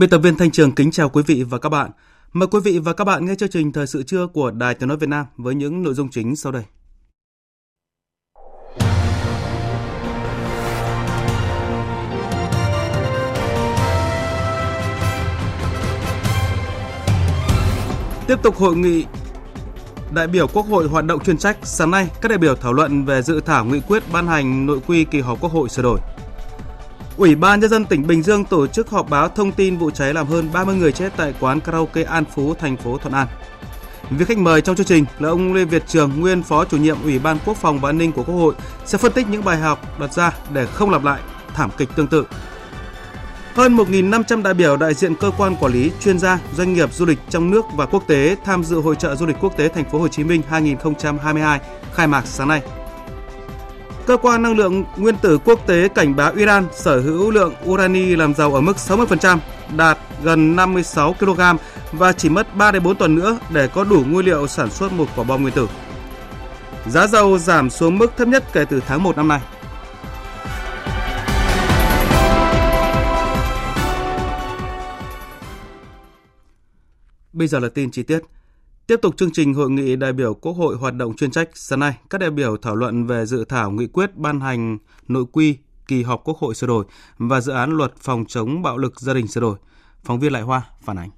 Biên tập viên Thanh Trường kính chào quý vị và các bạn. Mời quý vị và các bạn nghe chương trình Thời sự trưa của Đài Tiếng Nói Việt Nam với những nội dung chính sau đây. Tiếp tục hội nghị đại biểu Quốc hội hoạt động chuyên trách, sáng nay các đại biểu thảo luận về dự thảo nghị quyết ban hành nội quy kỳ họp Quốc hội sửa đổi. Ủy ban Nhân dân tỉnh Bình Dương tổ chức họp báo thông tin vụ cháy làm hơn 30 người chết tại quán karaoke An Phú, thành phố Thuận An. Vị khách mời trong chương trình là ông Lê Việt Trường, nguyên Phó chủ nhiệm Ủy ban Quốc phòng và An ninh của Quốc hội, sẽ phân tích những bài học đặt ra để không lặp lại thảm kịch tương tự. Hơn 1.500 đại biểu đại diện cơ quan quản lý, chuyên gia, doanh nghiệp du lịch trong nước và quốc tế tham dự hội trợ du lịch quốc tế thành phố Hồ Chí Minh 2022 khai mạc sáng nay. Cơ quan năng lượng nguyên tử quốc tế cảnh báo Iran sở hữu lượng urani làm giàu ở mức 60%, đạt gần 56 kg và chỉ mất 3 đến 4 tuần nữa để có đủ nguyên liệu sản xuất một quả bom nguyên tử. Giá dầu giảm xuống mức thấp nhất kể từ tháng 1 năm nay. Bây giờ là tin chi tiết. Tiếp tục chương trình hội nghị đại biểu Quốc hội hoạt động chuyên trách, sáng nay các đại biểu thảo luận về dự thảo nghị quyết ban hành nội quy kỳ họp Quốc hội sửa đổi và dự án luật phòng chống bạo lực gia đình sửa đổi. Phóng viên Lại Hoa phản ánh.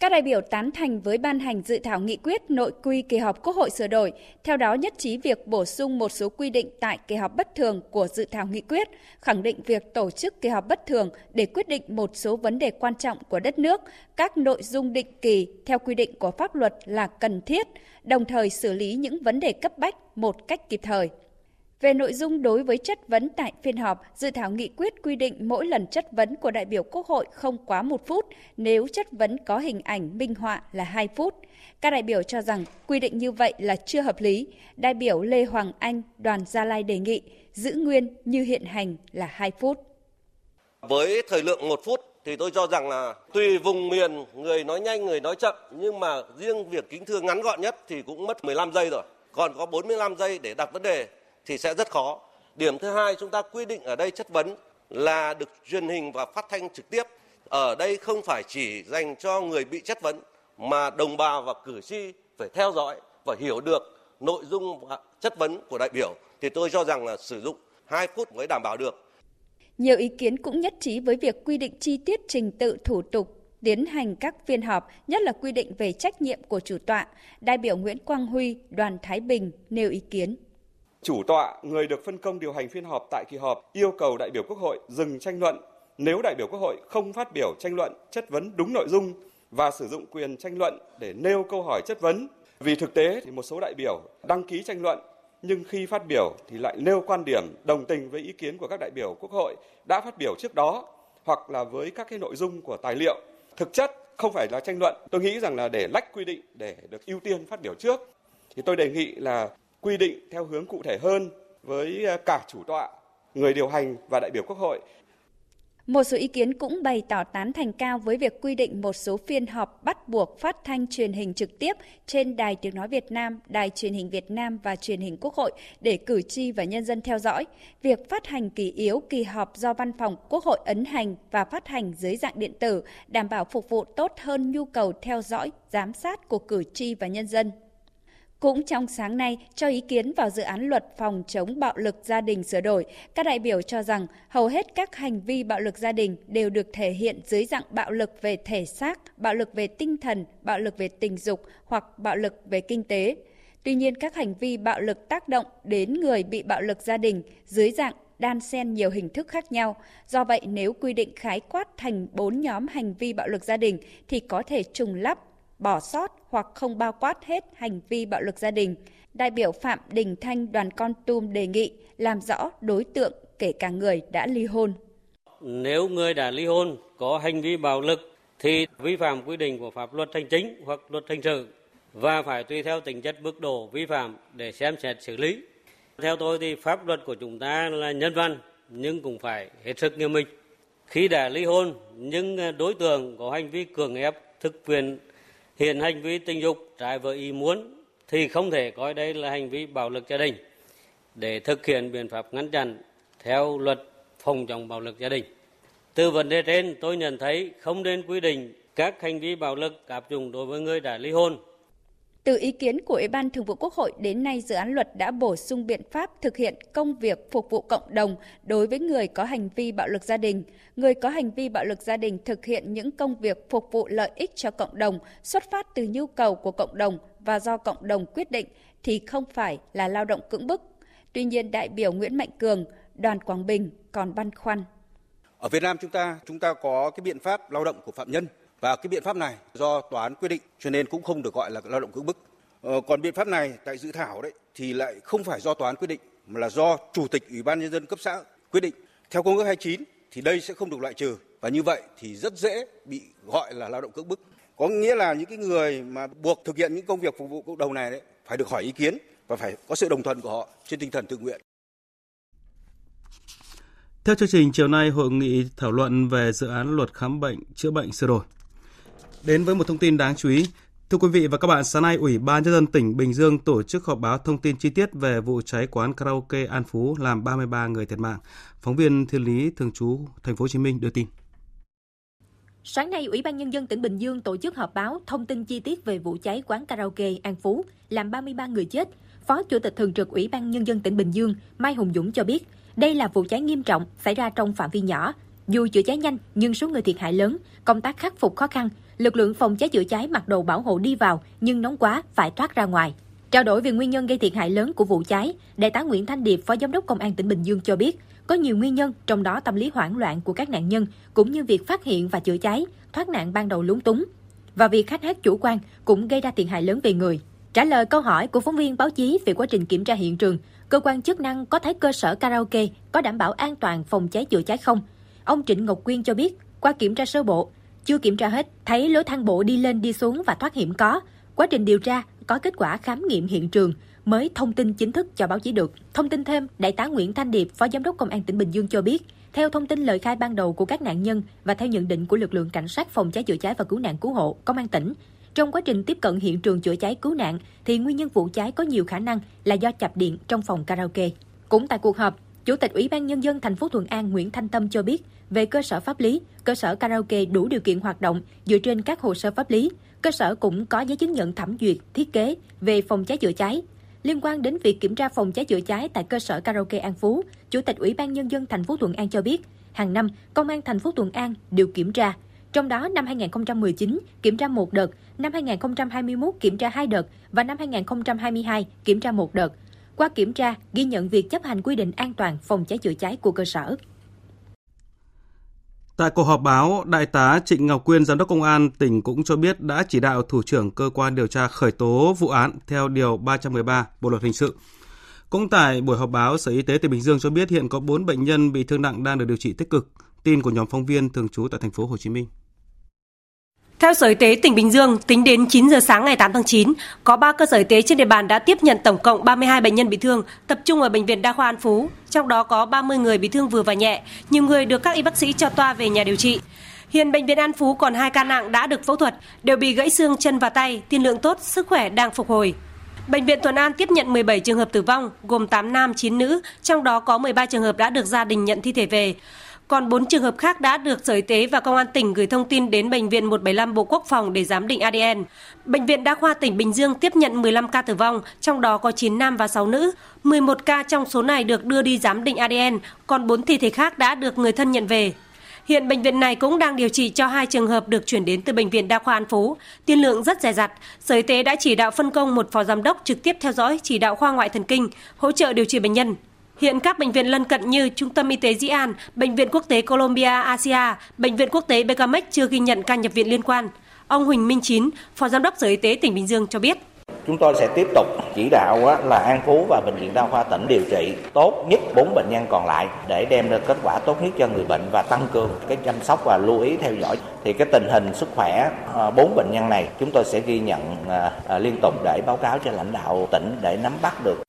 Các đại biểu tán thành với ban hành dự thảo nghị quyết nội quy kỳ họp Quốc hội sửa đổi, theo đó nhất trí việc bổ sung một số quy định tại kỳ họp bất thường của dự thảo nghị quyết, khẳng định việc tổ chức kỳ họp bất thường để quyết định một số vấn đề quan trọng của đất nước, các nội dung định kỳ theo quy định của pháp luật là cần thiết, đồng thời xử lý những vấn đề cấp bách một cách kịp thời. Về nội dung đối với chất vấn tại phiên họp, dự thảo nghị quyết quy định mỗi lần chất vấn của đại biểu Quốc hội không quá một phút, nếu chất vấn có hình ảnh minh họa là 2 phút. Các đại biểu cho rằng quy định như vậy là chưa hợp lý. Đại biểu Lê Hoàng Anh, đoàn Gia Lai đề nghị giữ nguyên như hiện hành là 2 phút. Với thời lượng 1 phút thì tôi cho rằng là tùy vùng miền người nói nhanh người nói chậm nhưng mà riêng việc kính thưa ngắn gọn nhất thì cũng mất 15 giây rồi. Còn có 45 giây để đặt vấn đề thì sẽ rất khó. Điểm thứ hai chúng ta quy định ở đây chất vấn là được truyền hình và phát thanh trực tiếp. Ở đây không phải chỉ dành cho người bị chất vấn mà đồng bào và cử tri phải theo dõi và hiểu được nội dung chất vấn của đại biểu thì tôi cho rằng là sử dụng 2 phút mới đảm bảo được. Nhiều ý kiến cũng nhất trí với việc quy định chi tiết trình tự thủ tục tiến hành các phiên họp, nhất là quy định về trách nhiệm của chủ tọa. Đại biểu Nguyễn Quang Huy, đoàn Thái Bình nêu ý kiến. Chủ tọa, người được phân công điều hành phiên họp tại kỳ họp yêu cầu đại biểu Quốc hội dừng tranh luận nếu đại biểu Quốc hội không phát biểu tranh luận, chất vấn đúng nội dung và sử dụng quyền tranh luận để nêu câu hỏi chất vấn. Vì thực tế thì một số đại biểu đăng ký tranh luận nhưng khi phát biểu thì lại nêu quan điểm đồng tình với ý kiến của các đại biểu Quốc hội đã phát biểu trước đó hoặc là với các cái nội dung của tài liệu. Thực chất không phải là tranh luận. Tôi nghĩ rằng là để lách quy định để được ưu tiên phát biểu trước thì tôi đề nghị là quy định theo hướng cụ thể hơn với à, cả chủ tọa, người điều hành và đại biểu Quốc hội. Một số ý kiến cũng bày tỏ tán thành cao với việc quy định một số phiên họp bắt buộc phát thanh truyền hình trực tiếp trên Đài Tiếng Nói Việt Nam, Đài Truyền hình Việt Nam và Truyền hình Quốc hội để cử tri và nhân dân theo dõi. Việc phát hành kỳ yếu kỳ họp do Văn phòng Quốc hội ấn hành và phát hành dưới dạng điện tử đảm bảo phục vụ tốt hơn nhu cầu theo dõi, giám sát của cử tri và nhân dân. Cũng trong sáng nay, cho ý kiến vào dự án luật phòng chống bạo lực gia đình sửa đổi, các đại biểu cho rằng hầu hết các hành vi bạo lực gia đình đều được thể hiện dưới dạng bạo lực về thể xác, bạo lực về tinh thần, bạo lực về tình dục hoặc bạo lực về kinh tế. Tuy nhiên, các hành vi bạo lực tác động đến người bị bạo lực gia đình dưới dạng đan xen nhiều hình thức khác nhau. Do vậy, nếu quy định khái quát thành 4 nhóm hành vi bạo lực gia đình thì có thể trùng lắp, bỏ sót hoặc không bao quát hết hành vi bạo lực gia đình. Đại biểu Phạm Đình Thanh, đoàn Con Tum đề nghị làm rõ đối tượng kể cả người đã ly hôn. Nếu người đã ly hôn, có hành vi bạo lực thì vi phạm quy định của pháp luật hành chính hoặc luật hình sự và phải tùy theo tính chất mức độ vi phạm để xem xét xử lý. Theo tôi thì pháp luật của chúng ta là nhân văn nhưng cũng phải hết sức nghiêm minh. Khi đã ly hôn, nhưng à, đối tượng có hành vi cường ép thực quyền hiện hành vi tình dục trái với ý muốn thì không thể coi đây là hành vi bạo lực gia đình để thực hiện biện pháp ngăn chặn theo luật phòng chống bạo lực gia đình. Từ vấn đề trên, tôi nhận thấy không nên quy định các hành vi bạo lực áp dụng đối với người đã ly hôn. Từ ý kiến của Ủy ban Thường vụ Quốc hội đến nay dự án luật đã bổ sung biện pháp thực hiện công việc phục vụ cộng đồng đối với người có hành vi bạo lực gia đình. Người có hành vi bạo lực gia đình thực hiện những công việc phục vụ lợi ích cho cộng đồng xuất phát từ nhu cầu của cộng đồng và do cộng đồng quyết định thì không phải là lao động cưỡng bức. Tuy nhiên, đại biểu Nguyễn Mạnh Cường, đoàn Quảng Bình còn băn khoăn. Ở Việt Nam chúng ta, chúng ta có cái biện pháp lao động của phạm nhân và cái biện pháp này do tòa án quyết định cho nên cũng không được gọi là lao động cưỡng bức. Ờ, còn biện pháp này tại dự thảo đấy thì lại không phải do tòa án quyết định mà là do chủ tịch ủy ban nhân dân cấp xã quyết định. Theo công ước 29 thì đây sẽ không được loại trừ và như vậy thì rất dễ bị gọi là lao động cưỡng bức. Có nghĩa là những cái người mà buộc thực hiện những công việc phục vụ cộng đồng này đấy phải được hỏi ý kiến và phải có sự đồng thuận của họ trên tinh thần tự nguyện. Theo chương trình, chiều nay hội nghị thảo luận về dự án luật khám bệnh chữa bệnh sửa đổi. Đến với một thông tin đáng chú ý, Thưa quý vị và các bạn, sáng nay Ủy ban nhân dân tỉnh Bình Dương tổ chức họp báo thông tin chi tiết về vụ cháy quán karaoke An Phú làm 33 người thiệt mạng. Phóng viên Thiên Lý thường trú Thành phố Hồ Chí Minh đưa tin. Sáng nay, Ủy ban Nhân dân tỉnh Bình Dương tổ chức họp báo thông tin chi tiết về vụ cháy quán karaoke An Phú, làm 33 người chết. Phó Chủ tịch Thường trực Ủy ban Nhân dân tỉnh Bình Dương Mai Hùng Dũng cho biết, đây là vụ cháy nghiêm trọng xảy ra trong phạm vi nhỏ. Dù chữa cháy nhanh nhưng số người thiệt hại lớn, công tác khắc phục khó khăn, lực lượng phòng cháy chữa cháy mặc đồ bảo hộ đi vào nhưng nóng quá phải thoát ra ngoài. Trao đổi về nguyên nhân gây thiệt hại lớn của vụ cháy, Đại tá Nguyễn Thanh Điệp, Phó Giám đốc Công an tỉnh Bình Dương cho biết, có nhiều nguyên nhân, trong đó tâm lý hoảng loạn của các nạn nhân, cũng như việc phát hiện và chữa cháy, thoát nạn ban đầu lúng túng. Và việc khách hát chủ quan cũng gây ra thiệt hại lớn về người. Trả lời câu hỏi của phóng viên báo chí về quá trình kiểm tra hiện trường, cơ quan chức năng có thấy cơ sở karaoke có đảm bảo an toàn phòng cháy chữa cháy không? Ông Trịnh Ngọc Quyên cho biết, qua kiểm tra sơ bộ, chưa kiểm tra hết, thấy lối thang bộ đi lên đi xuống và thoát hiểm có. Quá trình điều tra có kết quả khám nghiệm hiện trường mới thông tin chính thức cho báo chí được. Thông tin thêm, Đại tá Nguyễn Thanh Điệp, Phó Giám đốc Công an tỉnh Bình Dương cho biết, theo thông tin lời khai ban đầu của các nạn nhân và theo nhận định của lực lượng cảnh sát phòng cháy chữa cháy và cứu nạn cứu hộ Công an tỉnh, trong quá trình tiếp cận hiện trường chữa cháy cứu nạn thì nguyên nhân vụ cháy có nhiều khả năng là do chập điện trong phòng karaoke. Cũng tại cuộc họp, Chủ tịch Ủy ban Nhân dân thành phố Thuận An Nguyễn Thanh Tâm cho biết, về cơ sở pháp lý, cơ sở karaoke đủ điều kiện hoạt động dựa trên các hồ sơ pháp lý. Cơ sở cũng có giấy chứng nhận thẩm duyệt, thiết kế về phòng cháy chữa cháy. Liên quan đến việc kiểm tra phòng cháy chữa cháy tại cơ sở karaoke An Phú, Chủ tịch Ủy ban Nhân dân thành phố Thuận An cho biết, hàng năm, Công an thành phố Thuận An đều kiểm tra. Trong đó, năm 2019 kiểm tra một đợt, năm 2021 kiểm tra hai đợt và năm 2022 kiểm tra một đợt. Qua kiểm tra, ghi nhận việc chấp hành quy định an toàn phòng cháy chữa cháy của cơ sở. Tại cuộc họp báo, Đại tá Trịnh Ngọc Quyên, Giám đốc Công an tỉnh cũng cho biết đã chỉ đạo thủ trưởng cơ quan điều tra khởi tố vụ án theo Điều 313 Bộ Luật Hình sự. Cũng tại buổi họp báo, Sở Y tế tỉnh Bình Dương cho biết hiện có 4 bệnh nhân bị thương nặng đang được điều trị tích cực. Tin của nhóm phóng viên thường trú tại thành phố Hồ Chí Minh. Theo Sở Y tế tỉnh Bình Dương, tính đến 9 giờ sáng ngày 8 tháng 9, có 3 cơ sở y tế trên địa bàn đã tiếp nhận tổng cộng 32 bệnh nhân bị thương, tập trung ở Bệnh viện Đa khoa An Phú. Trong đó có 30 người bị thương vừa và nhẹ, nhiều người được các y bác sĩ cho toa về nhà điều trị. Hiện Bệnh viện An Phú còn 2 ca nặng đã được phẫu thuật, đều bị gãy xương chân và tay, tiên lượng tốt, sức khỏe đang phục hồi. Bệnh viện Thuận An tiếp nhận 17 trường hợp tử vong, gồm 8 nam, 9 nữ, trong đó có 13 trường hợp đã được gia đình nhận thi thể về. Còn 4 trường hợp khác đã được Sở Y tế và Công an tỉnh gửi thông tin đến Bệnh viện 175 Bộ Quốc phòng để giám định ADN. Bệnh viện Đa khoa tỉnh Bình Dương tiếp nhận 15 ca tử vong, trong đó có 9 nam và 6 nữ. 11 ca trong số này được đưa đi giám định ADN, còn 4 thi thể khác đã được người thân nhận về. Hiện bệnh viện này cũng đang điều trị cho hai trường hợp được chuyển đến từ bệnh viện Đa khoa An Phú. Tiên lượng rất dày dặt. Sở Y tế đã chỉ đạo phân công một phó giám đốc trực tiếp theo dõi chỉ đạo khoa ngoại thần kinh, hỗ trợ điều trị bệnh nhân. Hiện các bệnh viện lân cận như Trung tâm Y tế Dĩ An, Bệnh viện Quốc tế Colombia Asia, Bệnh viện Quốc tế Becamec chưa ghi nhận ca nhập viện liên quan. Ông Huỳnh Minh Chín, Phó Giám đốc Sở Y tế tỉnh Bình Dương cho biết. Chúng tôi sẽ tiếp tục chỉ đạo là An Phú và Bệnh viện Đa khoa tỉnh điều trị tốt nhất 4 bệnh nhân còn lại để đem được kết quả tốt nhất cho người bệnh và tăng cường cái chăm sóc và lưu ý theo dõi. Thì cái tình hình sức khỏe ờ, 4 bệnh nhân này chúng tôi sẽ ghi nhận ờ, ờ, liên tục để báo cáo cho lãnh đạo tỉnh để nắm bắt được.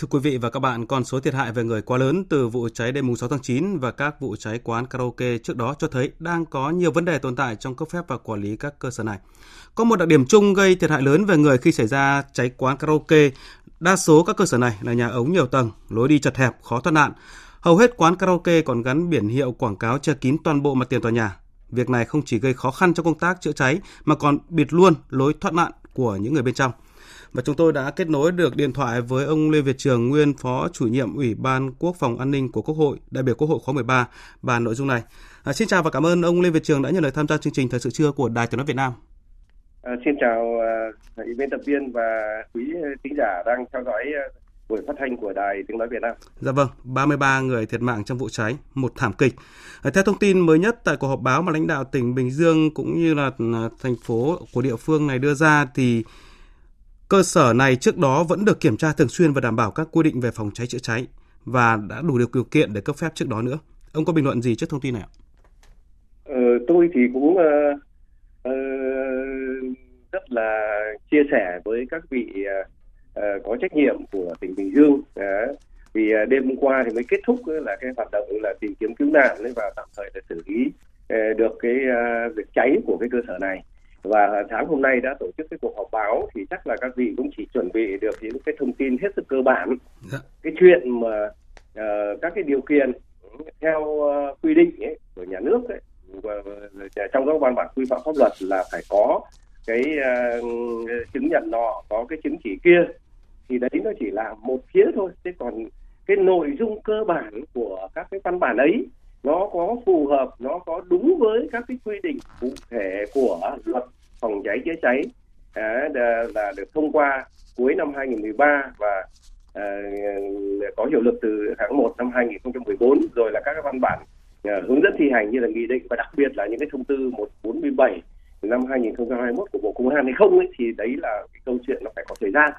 Thưa quý vị và các bạn, con số thiệt hại về người quá lớn từ vụ cháy đêm 6 tháng 9 và các vụ cháy quán karaoke trước đó cho thấy đang có nhiều vấn đề tồn tại trong cấp phép và quản lý các cơ sở này. Có một đặc điểm chung gây thiệt hại lớn về người khi xảy ra cháy quán karaoke. Đa số các cơ sở này là nhà ống nhiều tầng, lối đi chật hẹp, khó thoát nạn. Hầu hết quán karaoke còn gắn biển hiệu quảng cáo che kín toàn bộ mặt tiền tòa nhà. Việc này không chỉ gây khó khăn cho công tác chữa cháy mà còn bịt luôn lối thoát nạn của những người bên trong. Và chúng tôi đã kết nối được điện thoại với ông Lê Việt Trường, nguyên Phó Chủ nhiệm Ủy ban Quốc phòng An ninh của Quốc hội, đại biểu Quốc hội khóa 13, bàn nội dung này. À, xin chào và cảm ơn ông Lê Việt Trường đã nhận lời tham gia chương trình Thời sự trưa của Đài Tiếng nói Việt Nam. À, xin chào uh, biên tập viên và quý khán giả đang theo dõi uh, buổi phát thanh của Đài Tiếng nói Việt Nam. Dạ vâng, 33 người thiệt mạng trong vụ cháy, một thảm kịch. À, theo thông tin mới nhất tại cuộc họp báo mà lãnh đạo tỉnh Bình Dương cũng như là thành phố của địa phương này đưa ra thì cơ sở này trước đó vẫn được kiểm tra thường xuyên và đảm bảo các quy định về phòng cháy chữa cháy và đã đủ điều kiện để cấp phép trước đó nữa. Ông có bình luận gì trước thông tin này ạ? Ờ, tôi thì cũng uh, uh, rất là chia sẻ với các vị uh, có trách nhiệm của tỉnh Bình Dương. Uh, vì uh, đêm hôm qua thì mới kết thúc uh, là cái hoạt động là tìm kiếm cứu nạn và tạm thời là xử lý uh, được cái uh, việc cháy của cái cơ sở này và sáng hôm nay đã tổ chức cái cuộc họp báo thì chắc là các vị cũng chỉ chuẩn bị được những cái thông tin hết sức cơ bản. Dạ. cái chuyện mà uh, các cái điều kiện theo uh, quy định ấy, của nhà nước ấy, và trong các văn bản quy phạm pháp luật là phải có cái uh, chứng nhận nọ có cái chứng chỉ kia. Thì đấy nó chỉ là một phía thôi. Thế còn cái nội dung cơ bản của các cái văn bản ấy nó có phù hợp nó có đúng với các cái quy định cụ thể của luật phòng cháy chữa cháy à, là được thông qua cuối năm 2013 và à, có hiệu lực từ tháng 1 năm 2014 rồi là các cái văn bản à, hướng dẫn thi hành như là nghị định và đặc biệt là những cái thông tư 147 năm 2021 của Bộ Công an hay không ấy thì đấy là cái câu chuyện nó phải có thời gian.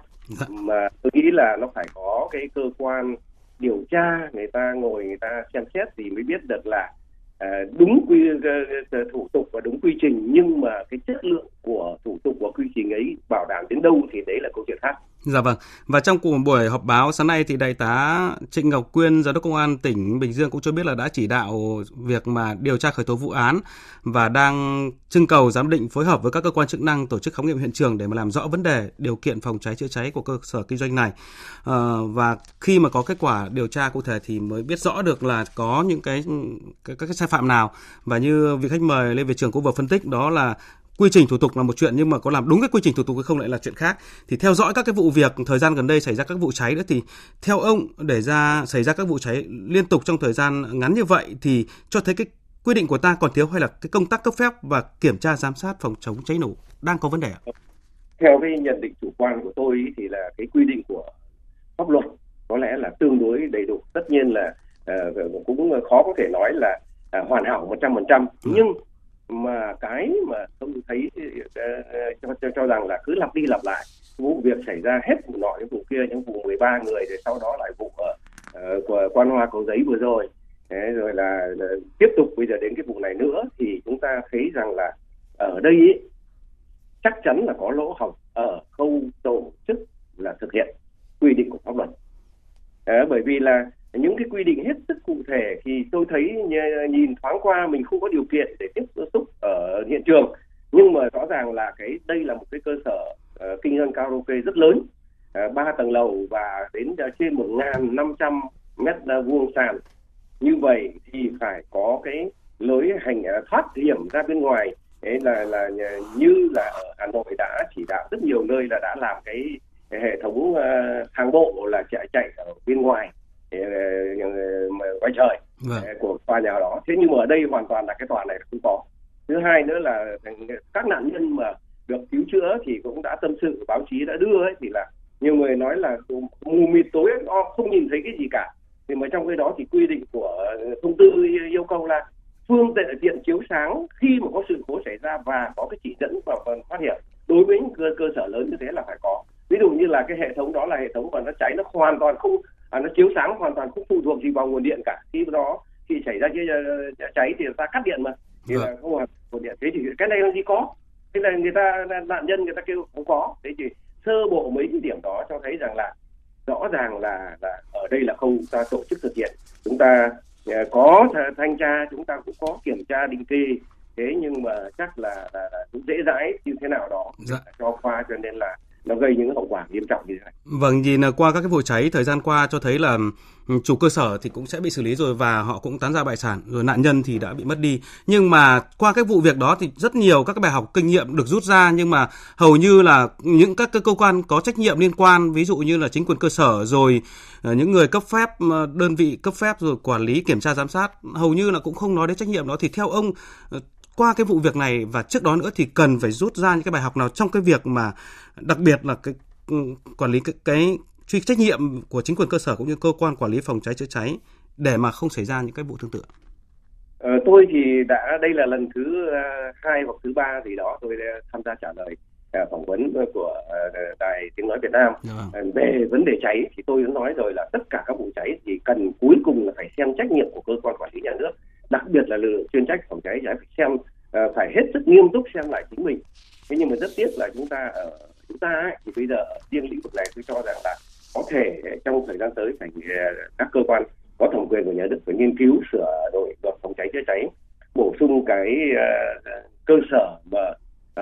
Mà tôi nghĩ là nó phải có cái cơ quan điều tra, người ta ngồi, người ta xem xét thì mới biết được là à, đúng quy ờ, ờ, thủ tục và đúng quy trình, nhưng mà cái chất lượng của thủ tục và quy trình ấy bảo đảm đến đâu thì đấy là câu chuyện khác. Dạ vâng. Và trong cuộc buổi họp báo sáng nay thì đại tá Trịnh Ngọc Quyên, giám đốc công an tỉnh Bình Dương cũng cho biết là đã chỉ đạo việc mà điều tra khởi tố vụ án và đang trưng cầu giám định phối hợp với các cơ quan chức năng tổ chức khám nghiệm hiện trường để mà làm rõ vấn đề điều kiện phòng cháy chữa cháy của cơ sở kinh doanh này. À, và khi mà có kết quả điều tra cụ thể thì mới biết rõ được là có những cái các cái sai phạm nào và như vị khách mời Lê Việt Trường cũng vừa phân tích đó là quy trình thủ tục là một chuyện nhưng mà có làm đúng cái quy trình thủ tục hay không lại là chuyện khác thì theo dõi các cái vụ việc thời gian gần đây xảy ra các vụ cháy nữa thì theo ông để ra xảy ra các vụ cháy liên tục trong thời gian ngắn như vậy thì cho thấy cái quy định của ta còn thiếu hay là cái công tác cấp phép và kiểm tra giám sát phòng chống cháy nổ đang có vấn đề ạ? Theo cái nhận định chủ quan của tôi thì là cái quy định của pháp luật có lẽ là tương đối đầy đủ. Tất nhiên là uh, cũng khó có thể nói là uh, hoàn hảo 100%. Ừ. Nhưng mà cái mà tôi thấy ờ, cho, cho cho rằng là cứ lặp đi lặp lại vụ việc xảy ra hết vụ nọ đến vụ kia những vụ 13 người rồi sau đó lại vụ ở uh, của quan hoa cầu giấy vừa rồi. Thế rồi là, là tiếp tục bây giờ đến cái vụ này nữa thì chúng ta thấy rằng là ở đây ý, chắc chắn là có lỗ hổng ở khâu tổ chức là thực hiện quy định của pháp luật. À, bởi vì là những cái quy định hết sức cụ thể thì tôi thấy nhìn thoáng qua mình không có điều kiện để tiếp xúc ở hiện trường. Nhưng mà rõ ràng là cái đây là một cái cơ sở uh, kinh doanh karaoke rất lớn ờ, ba uh, tầng lầu và đến uh, trên một ngàn năm trăm mét vuông sàn. Như vậy thì phải có cái lối hành ờ, thoát hiểm ra bên ngoài. Đấy là là như là ở Hà Nội đã chỉ đạo rất nhiều nơi là đã làm cái, cái hệ thống uh, thang bộ là chạy chạy ở bên ngoài ngoài trời. Vâng. của tòa nhà đó. Thế nhưng mà ở đây hoàn toàn là cái tòa này không có. Thứ hai nữa là các nạn nhân mà được cứu chữa thì cũng đã tâm sự báo chí đã đưa ấy thì là nhiều người nói là mù mịt tối không nhìn thấy cái gì cả. Thì mà trong cái đó thì quy định của thông tư yêu cầu là phương tiện chiếu sáng khi mà có sự cố xảy ra và có cái chỉ dẫn và phát hiện. Đối với những cơ, cơ sở lớn như thế là phải có. Ví dụ như là cái hệ thống đó là hệ thống mà nó cháy nó hoàn toàn không à, nó chiếu sáng hoàn toàn không phụ thuộc gì vào nguồn điện cả. Khi đó khi xảy ra cháy thì ta cắt điện mà. Thì là không hoàn nguồn điện. Thế thì cái này làm gì có? Thế là người ta nạn nhân người ta kêu không có. Thế thì sơ bộ mấy cái điểm đó cho thấy rằng là rõ ràng là là ở đây là không ta tổ chức thực hiện. Chúng ta à, có thanh tra chúng ta cũng có kiểm tra định kỳ thế nhưng mà chắc là, là, là cũng dễ dãi như thế nào đó dạ. cho qua cho nên là nó gây những hậu quả nghiêm trọng như thế này. Vâng, nhìn à, qua các cái vụ cháy thời gian qua cho thấy là ừ, chủ cơ sở thì cũng sẽ bị xử lý rồi và họ cũng tán ra bại sản rồi nạn nhân thì đã bị mất đi. Nhưng mà qua cái vụ việc đó thì rất nhiều các cái bài học kinh nghiệm được rút ra nhưng mà hầu như là những các cơ quan có trách nhiệm liên quan ví dụ như là chính quyền cơ sở rồi à, những người cấp phép đơn vị cấp phép rồi quản lý kiểm tra giám sát hầu như là cũng không nói đến trách nhiệm đó thì theo ông ờ, qua cái vụ việc này và trước đó nữa thì cần phải rút ra những cái bài học nào trong cái việc mà đặc biệt là cái quản lý cái, cái truy trách nhiệm của chính quyền cơ sở cũng như cơ quan quản lý phòng cháy chữa cháy để mà không xảy ra những cái vụ tương tự. Ờ, tôi thì đã đây là lần thứ uh, hai hoặc thứ ba gì đó tôi đã tham gia trả lời uh, phỏng vấn của đài tiếng nói Việt Nam. Uh, về vấn đề cháy thì tôi đã nói rồi là tất cả các vụ cháy thì cần cuối cùng là phải xem trách nhiệm của cơ quan quản lý nhà nước đặc biệt là lực lượng chuyên trách phòng cháy cháy phải xem phải hết sức nghiêm túc xem lại chính mình. Thế nhưng mà rất tiếc là chúng ta ở chúng ta ấy, thì bây giờ riêng lĩnh vực này tôi cho rằng là có thể trong thời gian tới phải ờ, các cơ quan có thẩm quyền của nhà nước phải nghiên cứu sửa đổi luật phòng cháy chữa cháy bổ sung cái uh, cơ sở mà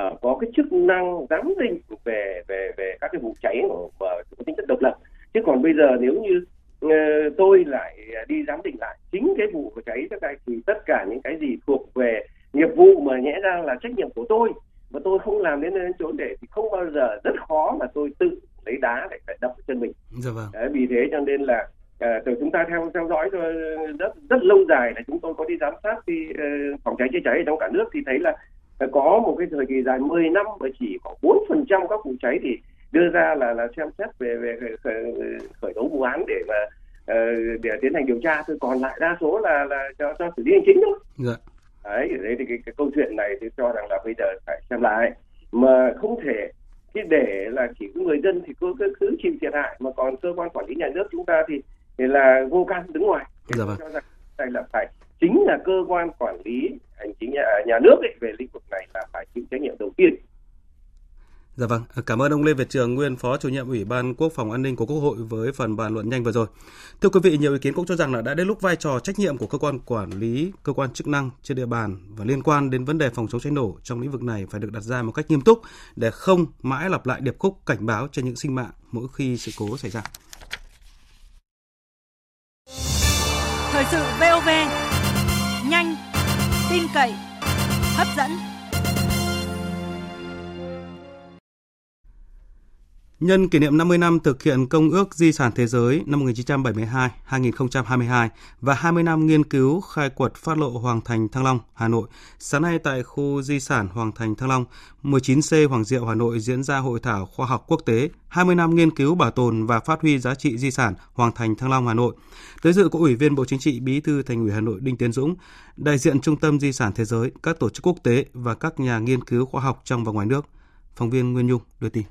uh, có cái chức năng giám định về về về các cái vụ cháy mà có tính chất độc lập. Chứ còn bây giờ nếu như uh, tôi lại đi giám định lại chính cái vụ cháy chữa cháy thì tất cả những cái gì thuộc về nghiệp vụ mà nhẽ ra là trách nhiệm của tôi mà tôi không làm đến đến chỗ để thì không bao giờ rất khó mà tôi tự lấy đá để phải đập chân mình dạ vâng. Đấy, vì thế cho nên là à, từ chúng ta theo theo dõi rất rất lâu dài là chúng tôi có đi giám sát thì uh, phòng cháy chữa cháy trong cả nước thì thấy là có một cái thời kỳ dài 10 năm mà chỉ khoảng bốn phần trăm các vụ cháy thì đưa ra là là xem xét về về khởi, khởi tố vụ án để mà uh, để tiến hành điều tra thôi còn lại đa số là là cho cho xử lý hành chính thôi. Dạ đấy đấy thì cái, cái câu chuyện này tôi cho rằng là bây giờ phải xem lại. Mà không thể cái để là chỉ người dân thì cứ, cứ cứ chịu thiệt hại mà còn cơ quan quản lý nhà nước chúng ta thì, thì là vô can đứng ngoài. Dạ vâng. cho rằng đây là phải chính là cơ quan quản lý hành chính nhà, nhà nước ấy, về lĩnh vực này là phải chịu trách nhiệm đầu tiên Dạ vâng, à, cảm ơn ông Lê Việt Trường, nguyên Phó Chủ nhiệm Ủy ban Quốc phòng An ninh của Quốc hội với phần bàn luận nhanh vừa rồi. Thưa quý vị, nhiều ý kiến cũng cho rằng là đã đến lúc vai trò trách nhiệm của cơ quan quản lý, cơ quan chức năng trên địa bàn và liên quan đến vấn đề phòng chống cháy nổ trong lĩnh vực này phải được đặt ra một cách nghiêm túc để không mãi lặp lại điệp khúc cảnh báo cho những sinh mạng mỗi khi sự cố xảy ra. Thời sự VOV, nhanh, tin cậy, hấp dẫn. Nhân kỷ niệm 50 năm thực hiện Công ước Di sản Thế giới năm 1972-2022 và 20 năm nghiên cứu khai quật phát lộ Hoàng Thành Thăng Long, Hà Nội, sáng nay tại khu di sản Hoàng Thành Thăng Long, 19C Hoàng Diệu, Hà Nội diễn ra hội thảo khoa học quốc tế 20 năm nghiên cứu bảo tồn và phát huy giá trị di sản Hoàng Thành Thăng Long, Hà Nội. Tới dự có Ủy viên Bộ Chính trị, Bí thư Thành ủy Hà Nội Đinh Tiến Dũng, đại diện Trung tâm Di sản Thế giới, các tổ chức quốc tế và các nhà nghiên cứu khoa học trong và ngoài nước. Phóng viên Nguyên Nhung đưa tin.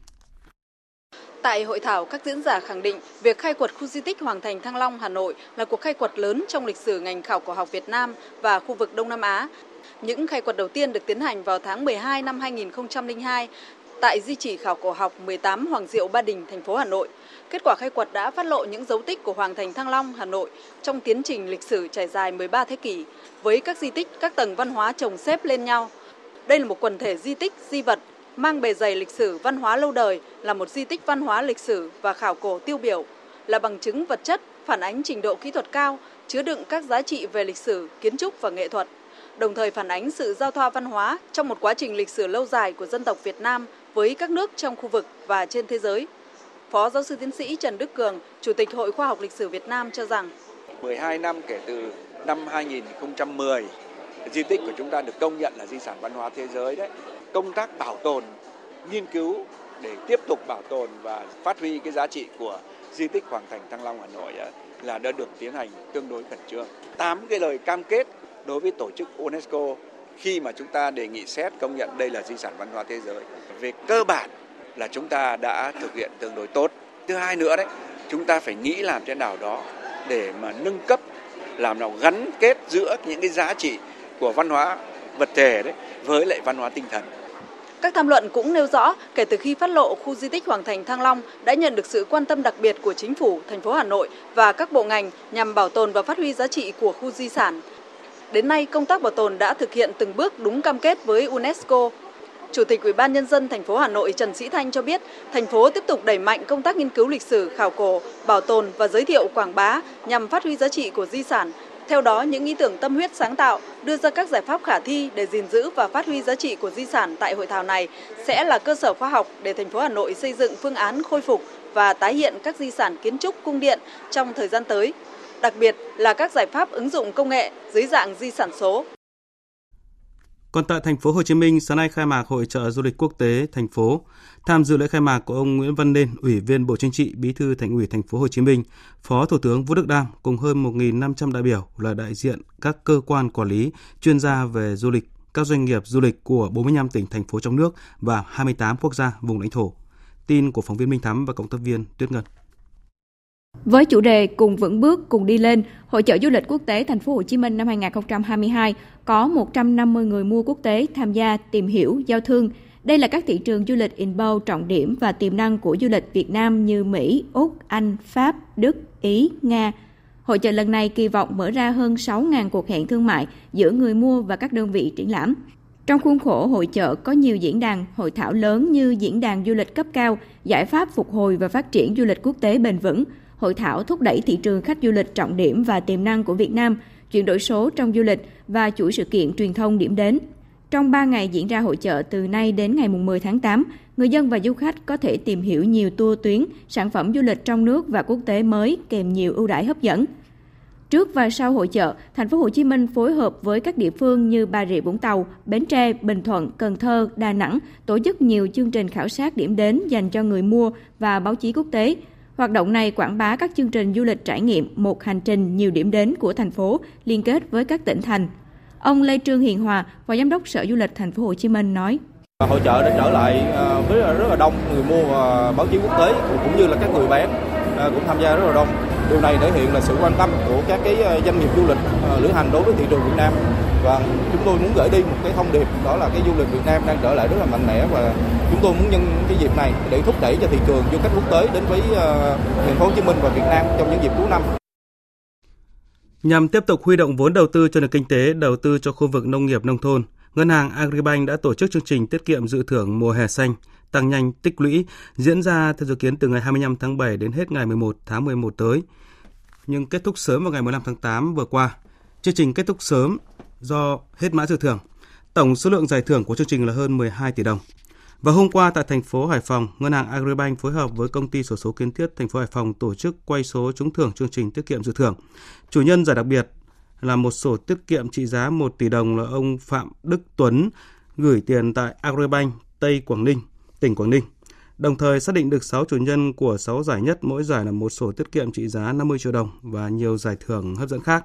Tại hội thảo, các diễn giả khẳng định việc khai quật khu di tích Hoàng Thành Thăng Long Hà Nội là cuộc khai quật lớn trong lịch sử ngành khảo cổ học Việt Nam và khu vực Đông Nam Á. Những khai quật đầu tiên được tiến hành vào tháng 12 năm 2002 tại di chỉ khảo cổ học 18 Hoàng Diệu Ba Đình, thành phố Hà Nội. Kết quả khai quật đã phát lộ những dấu tích của Hoàng Thành Thăng Long, Hà Nội trong tiến trình lịch sử trải dài 13 thế kỷ với các di tích, các tầng văn hóa chồng xếp lên nhau. Đây là một quần thể di tích, di vật mang bề dày lịch sử văn hóa lâu đời, là một di tích văn hóa lịch sử và khảo cổ tiêu biểu, là bằng chứng vật chất phản ánh trình độ kỹ thuật cao, chứa đựng các giá trị về lịch sử, kiến trúc và nghệ thuật, đồng thời phản ánh sự giao thoa văn hóa trong một quá trình lịch sử lâu dài của dân tộc Việt Nam với các nước trong khu vực và trên thế giới. Phó giáo sư tiến sĩ Trần Đức Cường, Chủ tịch Hội Khoa học Lịch sử Việt Nam cho rằng 12 năm kể từ năm 2010 di tích của chúng ta được công nhận là di sản văn hóa thế giới đấy. Công tác bảo tồn, nghiên cứu để tiếp tục bảo tồn và phát huy cái giá trị của di tích Hoàng Thành Thăng Long Hà Nội là đã được tiến hành tương đối khẩn trương. Tám cái lời cam kết đối với tổ chức UNESCO khi mà chúng ta đề nghị xét công nhận đây là di sản văn hóa thế giới. Về cơ bản là chúng ta đã thực hiện tương đối tốt. Thứ hai nữa đấy, chúng ta phải nghĩ làm thế nào đó để mà nâng cấp, làm nào gắn kết giữa những cái giá trị của văn hóa vật thể đấy với lại văn hóa tinh thần. Các tham luận cũng nêu rõ, kể từ khi phát lộ khu di tích Hoàng Thành Thăng Long đã nhận được sự quan tâm đặc biệt của chính phủ, thành phố Hà Nội và các bộ ngành nhằm bảo tồn và phát huy giá trị của khu di sản. Đến nay, công tác bảo tồn đã thực hiện từng bước đúng cam kết với UNESCO. Chủ tịch Ủy ban nhân dân thành phố Hà Nội Trần Sĩ Thanh cho biết, thành phố tiếp tục đẩy mạnh công tác nghiên cứu lịch sử, khảo cổ, bảo tồn và giới thiệu quảng bá nhằm phát huy giá trị của di sản. Theo đó, những ý tưởng tâm huyết sáng tạo đưa ra các giải pháp khả thi để gìn giữ và phát huy giá trị của di sản tại hội thảo này sẽ là cơ sở khoa học để thành phố Hà Nội xây dựng phương án khôi phục và tái hiện các di sản kiến trúc cung điện trong thời gian tới đặc biệt là các giải pháp ứng dụng công nghệ dưới dạng di sản số. Còn tại thành phố Hồ Chí Minh, sáng nay khai mạc hội trợ du lịch quốc tế thành phố. Tham dự lễ khai mạc của ông Nguyễn Văn Nên, Ủy viên Bộ Chính trị, Bí thư Thành ủy thành phố Hồ Chí Minh, Phó Thủ tướng Vũ Đức Đam cùng hơn 1.500 đại biểu là đại diện các cơ quan quản lý, chuyên gia về du lịch, các doanh nghiệp du lịch của 45 tỉnh thành phố trong nước và 28 quốc gia vùng lãnh thổ. Tin của phóng viên Minh Thắm và cộng tác viên Tuyết Ngân. Với chủ đề cùng vững bước cùng đi lên, Hội trợ du lịch quốc tế thành phố Hồ Chí Minh năm 2022 có 150 người mua quốc tế tham gia tìm hiểu, giao thương. Đây là các thị trường du lịch inbound trọng điểm và tiềm năng của du lịch Việt Nam như Mỹ, Úc, Anh, Pháp, Đức, Ý, Nga. Hội trợ lần này kỳ vọng mở ra hơn 6.000 cuộc hẹn thương mại giữa người mua và các đơn vị triển lãm. Trong khuôn khổ hội trợ có nhiều diễn đàn, hội thảo lớn như diễn đàn du lịch cấp cao, giải pháp phục hồi và phát triển du lịch quốc tế bền vững, hội thảo thúc đẩy thị trường khách du lịch trọng điểm và tiềm năng của Việt Nam, chuyển đổi số trong du lịch và chuỗi sự kiện truyền thông điểm đến. Trong 3 ngày diễn ra hội trợ từ nay đến ngày 10 tháng 8, người dân và du khách có thể tìm hiểu nhiều tour tuyến, sản phẩm du lịch trong nước và quốc tế mới kèm nhiều ưu đãi hấp dẫn. Trước và sau hội trợ, thành phố Hồ Chí Minh phối hợp với các địa phương như Bà Rịa Vũng Tàu, Bến Tre, Bình Thuận, Cần Thơ, Đà Nẵng tổ chức nhiều chương trình khảo sát điểm đến dành cho người mua và báo chí quốc tế, Hoạt động này quảng bá các chương trình du lịch trải nghiệm một hành trình nhiều điểm đến của thành phố liên kết với các tỉnh thành. Ông Lê Trương Hiền Hòa, Phó Giám đốc Sở Du lịch Thành phố Hồ Chí Minh nói: Hội trợ đã trở lại à, với rất là đông người mua à, báo chí quốc tế cũng như là các người bán à, cũng tham gia rất là đông. Điều này thể hiện là sự quan tâm của các cái doanh nghiệp du lịch lữ hành đối với thị trường Việt Nam và chúng tôi muốn gửi đi một cái thông điệp đó là cái du lịch Việt Nam đang trở lại rất là mạnh mẽ và chúng tôi muốn nhân cái dịp này để thúc đẩy cho thị trường du khách quốc tế đến với uh, thành phố Hồ Chí Minh và Việt Nam trong những dịp cuối năm. Nhằm tiếp tục huy động vốn đầu tư cho nền kinh tế, đầu tư cho khu vực nông nghiệp nông thôn, Ngân hàng Agribank đã tổ chức chương trình tiết kiệm dự thưởng mùa hè xanh tăng nhanh tích lũy diễn ra theo dự kiến từ ngày 25 tháng 7 đến hết ngày 11 tháng 11 tới. Nhưng kết thúc sớm vào ngày 15 tháng 8 vừa qua. Chương trình kết thúc sớm do hết mã dự thưởng. Tổng số lượng giải thưởng của chương trình là hơn 12 tỷ đồng. Và hôm qua tại thành phố Hải Phòng, Ngân hàng Agribank phối hợp với công ty sổ số kiến thiết thành phố Hải Phòng tổ chức quay số trúng thưởng chương trình tiết kiệm dự thưởng. Chủ nhân giải đặc biệt là một sổ tiết kiệm trị giá 1 tỷ đồng là ông Phạm Đức Tuấn gửi tiền tại Agribank Tây Quảng Ninh, tỉnh Quảng Ninh. Đồng thời xác định được 6 chủ nhân của 6 giải nhất, mỗi giải là một sổ tiết kiệm trị giá 50 triệu đồng và nhiều giải thưởng hấp dẫn khác.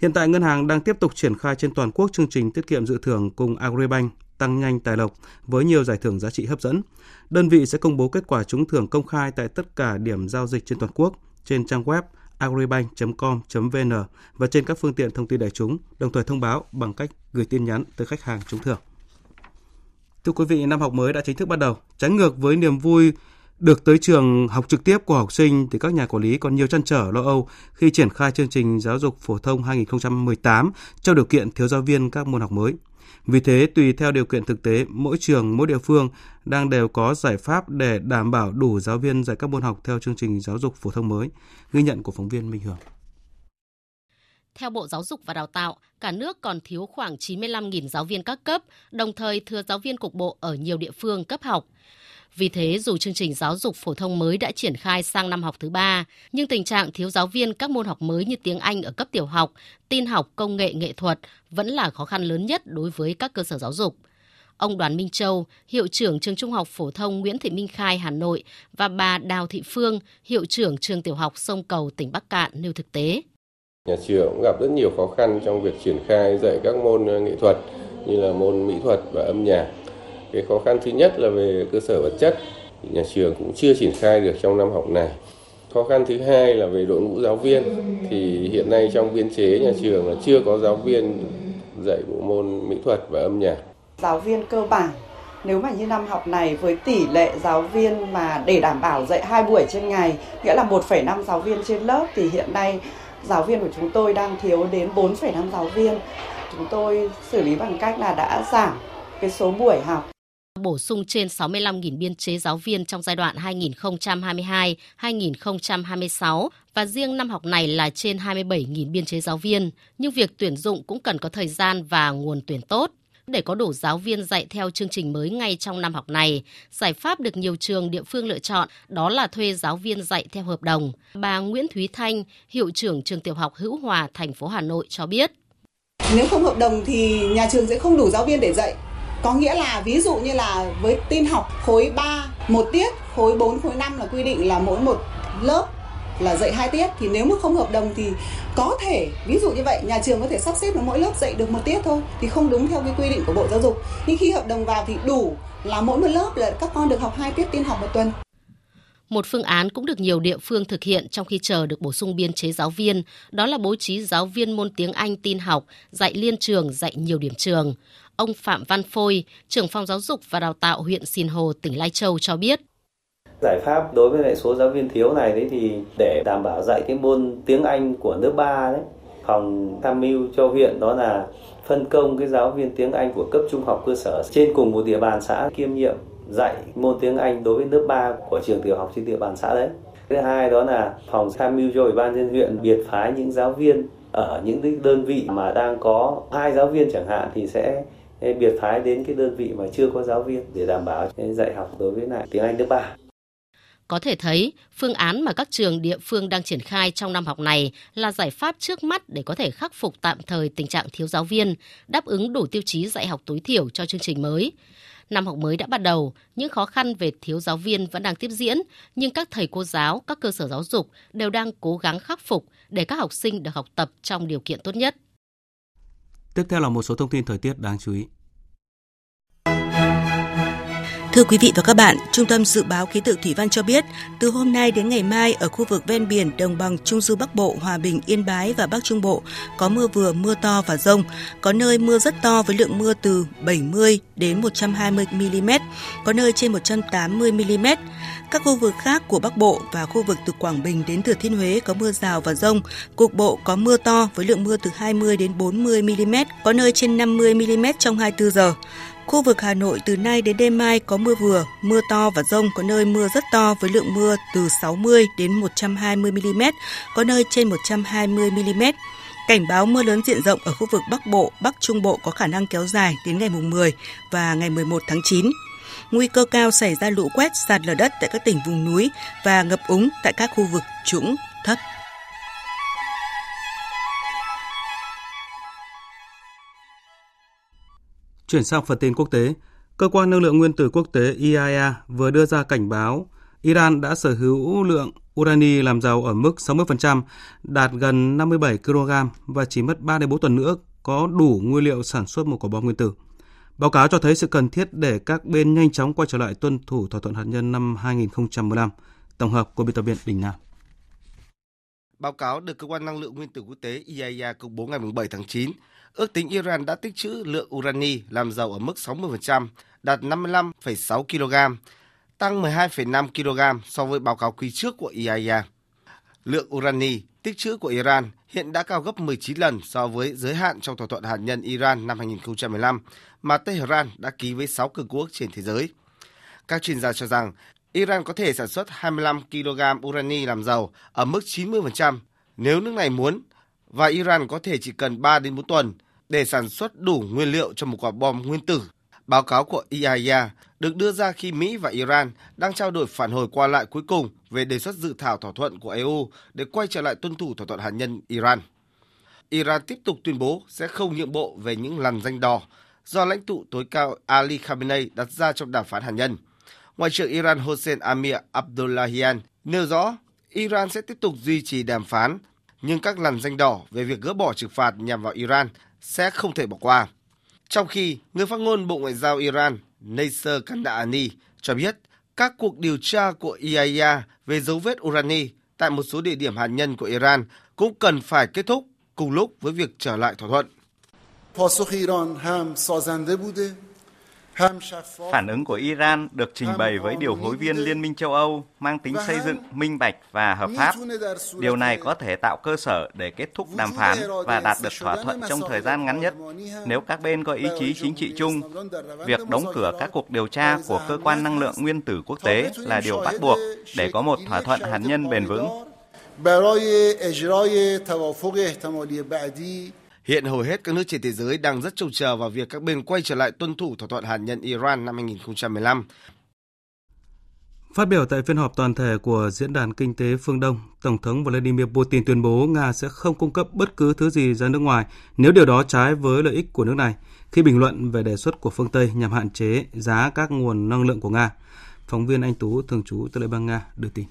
Hiện tại ngân hàng đang tiếp tục triển khai trên toàn quốc chương trình tiết kiệm dự thưởng cùng Agribank tăng nhanh tài lộc với nhiều giải thưởng giá trị hấp dẫn. Đơn vị sẽ công bố kết quả trúng thưởng công khai tại tất cả điểm giao dịch trên toàn quốc trên trang web agribank.com.vn và trên các phương tiện thông tin đại chúng, đồng thời thông báo bằng cách gửi tin nhắn tới khách hàng trúng thưởng. Thưa quý vị, năm học mới đã chính thức bắt đầu. Trái ngược với niềm vui được tới trường học trực tiếp của học sinh thì các nhà quản lý còn nhiều chăn trở lo âu khi triển khai chương trình giáo dục phổ thông 2018 trong điều kiện thiếu giáo viên các môn học mới. Vì thế, tùy theo điều kiện thực tế, mỗi trường, mỗi địa phương đang đều có giải pháp để đảm bảo đủ giáo viên dạy các môn học theo chương trình giáo dục phổ thông mới. Ghi nhận của phóng viên Minh Hưởng. Theo Bộ Giáo dục và Đào tạo, cả nước còn thiếu khoảng 95.000 giáo viên các cấp, đồng thời thừa giáo viên cục bộ ở nhiều địa phương cấp học. Vì thế, dù chương trình giáo dục phổ thông mới đã triển khai sang năm học thứ ba, nhưng tình trạng thiếu giáo viên các môn học mới như tiếng Anh ở cấp tiểu học, tin học, công nghệ, nghệ thuật vẫn là khó khăn lớn nhất đối với các cơ sở giáo dục. Ông Đoàn Minh Châu, hiệu trưởng trường Trung học phổ thông Nguyễn Thị Minh Khai Hà Nội và bà Đào Thị Phương, hiệu trưởng trường tiểu học Sông Cầu tỉnh Bắc Cạn nêu thực tế. Nhà trường gặp rất nhiều khó khăn trong việc triển khai dạy các môn ờ, nghệ thuật như là môn mỹ thuật và âm nhạc. Cái khó khăn thứ nhất là về cơ sở vật chất, nhà trường cũng chưa triển khai được trong năm học này. Khó khăn thứ hai là về đội ngũ giáo viên thì hiện nay trong biên chế nhà trường là chưa có giáo viên dạy bộ môn mỹ thuật và âm nhạc. Giáo viên cơ bản nếu mà như năm học này với tỷ lệ giáo viên mà để đảm bảo dạy hai buổi trên ngày nghĩa là 1,5 giáo viên trên lớp thì hiện nay giáo viên của chúng tôi đang thiếu đến 4,5 giáo viên. Chúng tôi xử lý bằng cách là đã giảm cái số buổi học bổ sung trên 65.000 biên chế giáo viên trong giai đoạn 2022-2026 và riêng năm học này là trên 27.000 biên chế giáo viên. Nhưng việc tuyển dụng cũng cần có thời gian và nguồn tuyển tốt. Để có đủ giáo viên dạy theo chương trình mới ngay trong năm học này, giải pháp được nhiều trường địa phương lựa chọn đó là thuê giáo viên dạy theo hợp đồng. Bà Nguyễn Thúy Thanh, hiệu trưởng trường tiểu học Hữu Hòa, thành phố Hà Nội cho biết. Nếu không hợp đồng thì nhà trường sẽ không đủ giáo viên để dạy. Có nghĩa là ví dụ như là với tin học khối 3 một tiết, khối 4, khối 5 là quy định là mỗi một lớp là dạy hai tiết. Thì nếu mà không hợp đồng thì có thể ví dụ như vậy nhà trường có thể sắp xếp là mỗi lớp dạy được một tiết thôi thì không đúng theo cái quy định của bộ giáo dục. Nhưng khi hợp đồng vào thì đủ là mỗi một lớp là các con được học hai tiết tin học một tuần. Một phương án cũng được nhiều địa phương thực hiện trong khi chờ được bổ sung biên chế giáo viên, đó là bố trí giáo viên môn tiếng Anh tin học, dạy liên trường, dạy nhiều điểm trường. Ông Phạm Văn Phôi, trưởng phòng giáo dục và đào tạo huyện Sìn Hồ, tỉnh Lai Châu cho biết. Giải pháp đối với lại số giáo viên thiếu này đấy thì để đảm bảo dạy cái môn tiếng Anh của lớp 3 đấy, phòng tham mưu cho huyện đó là phân công cái giáo viên tiếng Anh của cấp trung học cơ sở trên cùng một địa bàn xã kiêm nhiệm dạy môn tiếng Anh đối với lớp 3 của trường tiểu học trên địa bàn xã đấy. Thứ hai đó là phòng tham mưu cho ủy ban nhân huyện biệt phái những giáo viên ở những đơn vị mà đang có hai giáo viên chẳng hạn thì sẽ biệt phái đến cái đơn vị mà chưa có giáo viên để đảm bảo dạy học đối với lại tiếng Anh lớp 3. Có thể thấy, phương án mà các trường địa phương đang triển khai trong năm học này là giải pháp trước mắt để có thể khắc phục tạm thời tình trạng thiếu giáo viên, đáp ứng đủ tiêu chí dạy học tối thiểu cho chương trình mới. Năm học mới đã bắt đầu, những khó khăn về thiếu giáo viên vẫn đang tiếp diễn, nhưng các thầy cô giáo, các cơ sở giáo dục đều đang cố gắng khắc phục để các học sinh được học tập trong điều kiện tốt nhất. Tiếp theo là một số thông tin thời tiết đáng chú ý. Thưa quý vị và các bạn, Trung tâm Dự báo Khí tượng Thủy văn cho biết, từ hôm nay đến ngày mai ở khu vực ven biển đồng bằng Trung Du Bắc Bộ, Hòa Bình, Yên Bái và Bắc Trung Bộ có mưa vừa, mưa to và rông. Có nơi mưa rất to với lượng mưa từ 70 đến 120 mm, có nơi trên 180 mm. Các khu vực khác của Bắc Bộ và khu vực từ Quảng Bình đến Thừa Thiên Huế có mưa rào và rông. Cục bộ có mưa to với lượng mưa từ 20 đến 40 mm, có nơi trên 50 mm trong 24 giờ. Khu vực Hà Nội từ nay đến đêm mai có mưa vừa, mưa to và rông, có nơi mưa rất to với lượng mưa từ 60 đến 120 mm, có nơi trên 120 mm. Cảnh báo mưa lớn diện rộng ở khu vực Bắc Bộ, Bắc Trung Bộ có khả năng kéo dài đến ngày 10 và ngày 11 tháng 9. Nguy cơ cao xảy ra lũ quét, sạt lở đất tại các tỉnh vùng núi và ngập úng tại các khu vực trũng, thấp. Chuyển sang phần tin quốc tế, Cơ quan Năng lượng Nguyên tử Quốc tế IAEA vừa đưa ra cảnh báo Iran đã sở hữu lượng urani làm giàu ở mức 60%, đạt gần 57 kg và chỉ mất 3 đến 4 tuần nữa có đủ nguyên liệu sản xuất một quả bom nguyên tử. Báo cáo cho thấy sự cần thiết để các bên nhanh chóng quay trở lại tuân thủ thỏa thuận hạt nhân năm 2015. Tổng hợp của biên tập viên Đình Nam. Báo cáo được Cơ quan Năng lượng Nguyên tử Quốc tế IAEA công bố ngày 7 tháng 9 ước tính Iran đã tích trữ lượng urani làm giàu ở mức 60%, đạt 55,6 kg, tăng 12,5 kg so với báo cáo quý trước của IAEA. Lượng urani tích trữ của Iran hiện đã cao gấp 19 lần so với giới hạn trong thỏa thuận hạt nhân Iran năm 2015 mà Tehran đã ký với 6 cường quốc trên thế giới. Các chuyên gia cho rằng Iran có thể sản xuất 25 kg urani làm giàu ở mức 90% nếu nước này muốn và Iran có thể chỉ cần 3 đến 4 tuần để sản xuất đủ nguyên liệu cho một quả bom nguyên tử. Báo cáo của IAEA được đưa ra khi Mỹ và Iran đang trao đổi phản hồi qua lại cuối cùng về đề xuất dự thảo thỏa thuận của EU để quay trở lại tuân thủ thỏa thuận hạt nhân Iran. Iran tiếp tục tuyên bố sẽ không nhượng bộ về những lằn danh đỏ do lãnh tụ tối cao Ali Khamenei đặt ra trong đàm phán hạt nhân. Ngoại trưởng Iran Hossein Amir Abdullahian nêu rõ Iran sẽ tiếp tục duy trì đàm phán, nhưng các lằn danh đỏ về việc gỡ bỏ trừng phạt nhằm vào Iran sẽ không thể bỏ qua. Trong khi, người phát ngôn Bộ Ngoại giao Iran, Nasser Kandaani cho biết các cuộc điều tra của IAEA về dấu vết urani tại một số địa điểm hạt nhân của Iran cũng cần phải kết thúc cùng lúc với việc trở lại thỏa thuận. Phản ứng của Iran được trình bày với điều phối viên Liên minh châu Âu mang tính xây dựng, minh bạch và hợp pháp. Điều này có thể tạo cơ sở để kết thúc đàm phán và đạt được thỏa thuận trong thời gian ngắn nhất. Nếu các bên có ý chí chính trị chung, việc đóng cửa các cuộc điều tra của cơ quan năng lượng nguyên tử quốc tế là điều bắt buộc để có một thỏa thuận hạt nhân bền vững. Hiện hầu hết các nước trên thế giới đang rất trông chờ vào việc các bên quay trở lại tuân thủ thỏa thuận hạt nhân Iran năm 2015. Phát biểu tại phiên họp toàn thể của Diễn đàn Kinh tế Phương Đông, Tổng thống Vladimir Putin tuyên bố Nga sẽ không cung cấp bất cứ thứ gì ra nước ngoài nếu điều đó trái với lợi ích của nước này, khi bình luận về đề xuất của phương Tây nhằm hạn chế giá các nguồn năng lượng của Nga. Phóng viên Anh Tú, thường trú tại Liên bang Nga, đưa tin.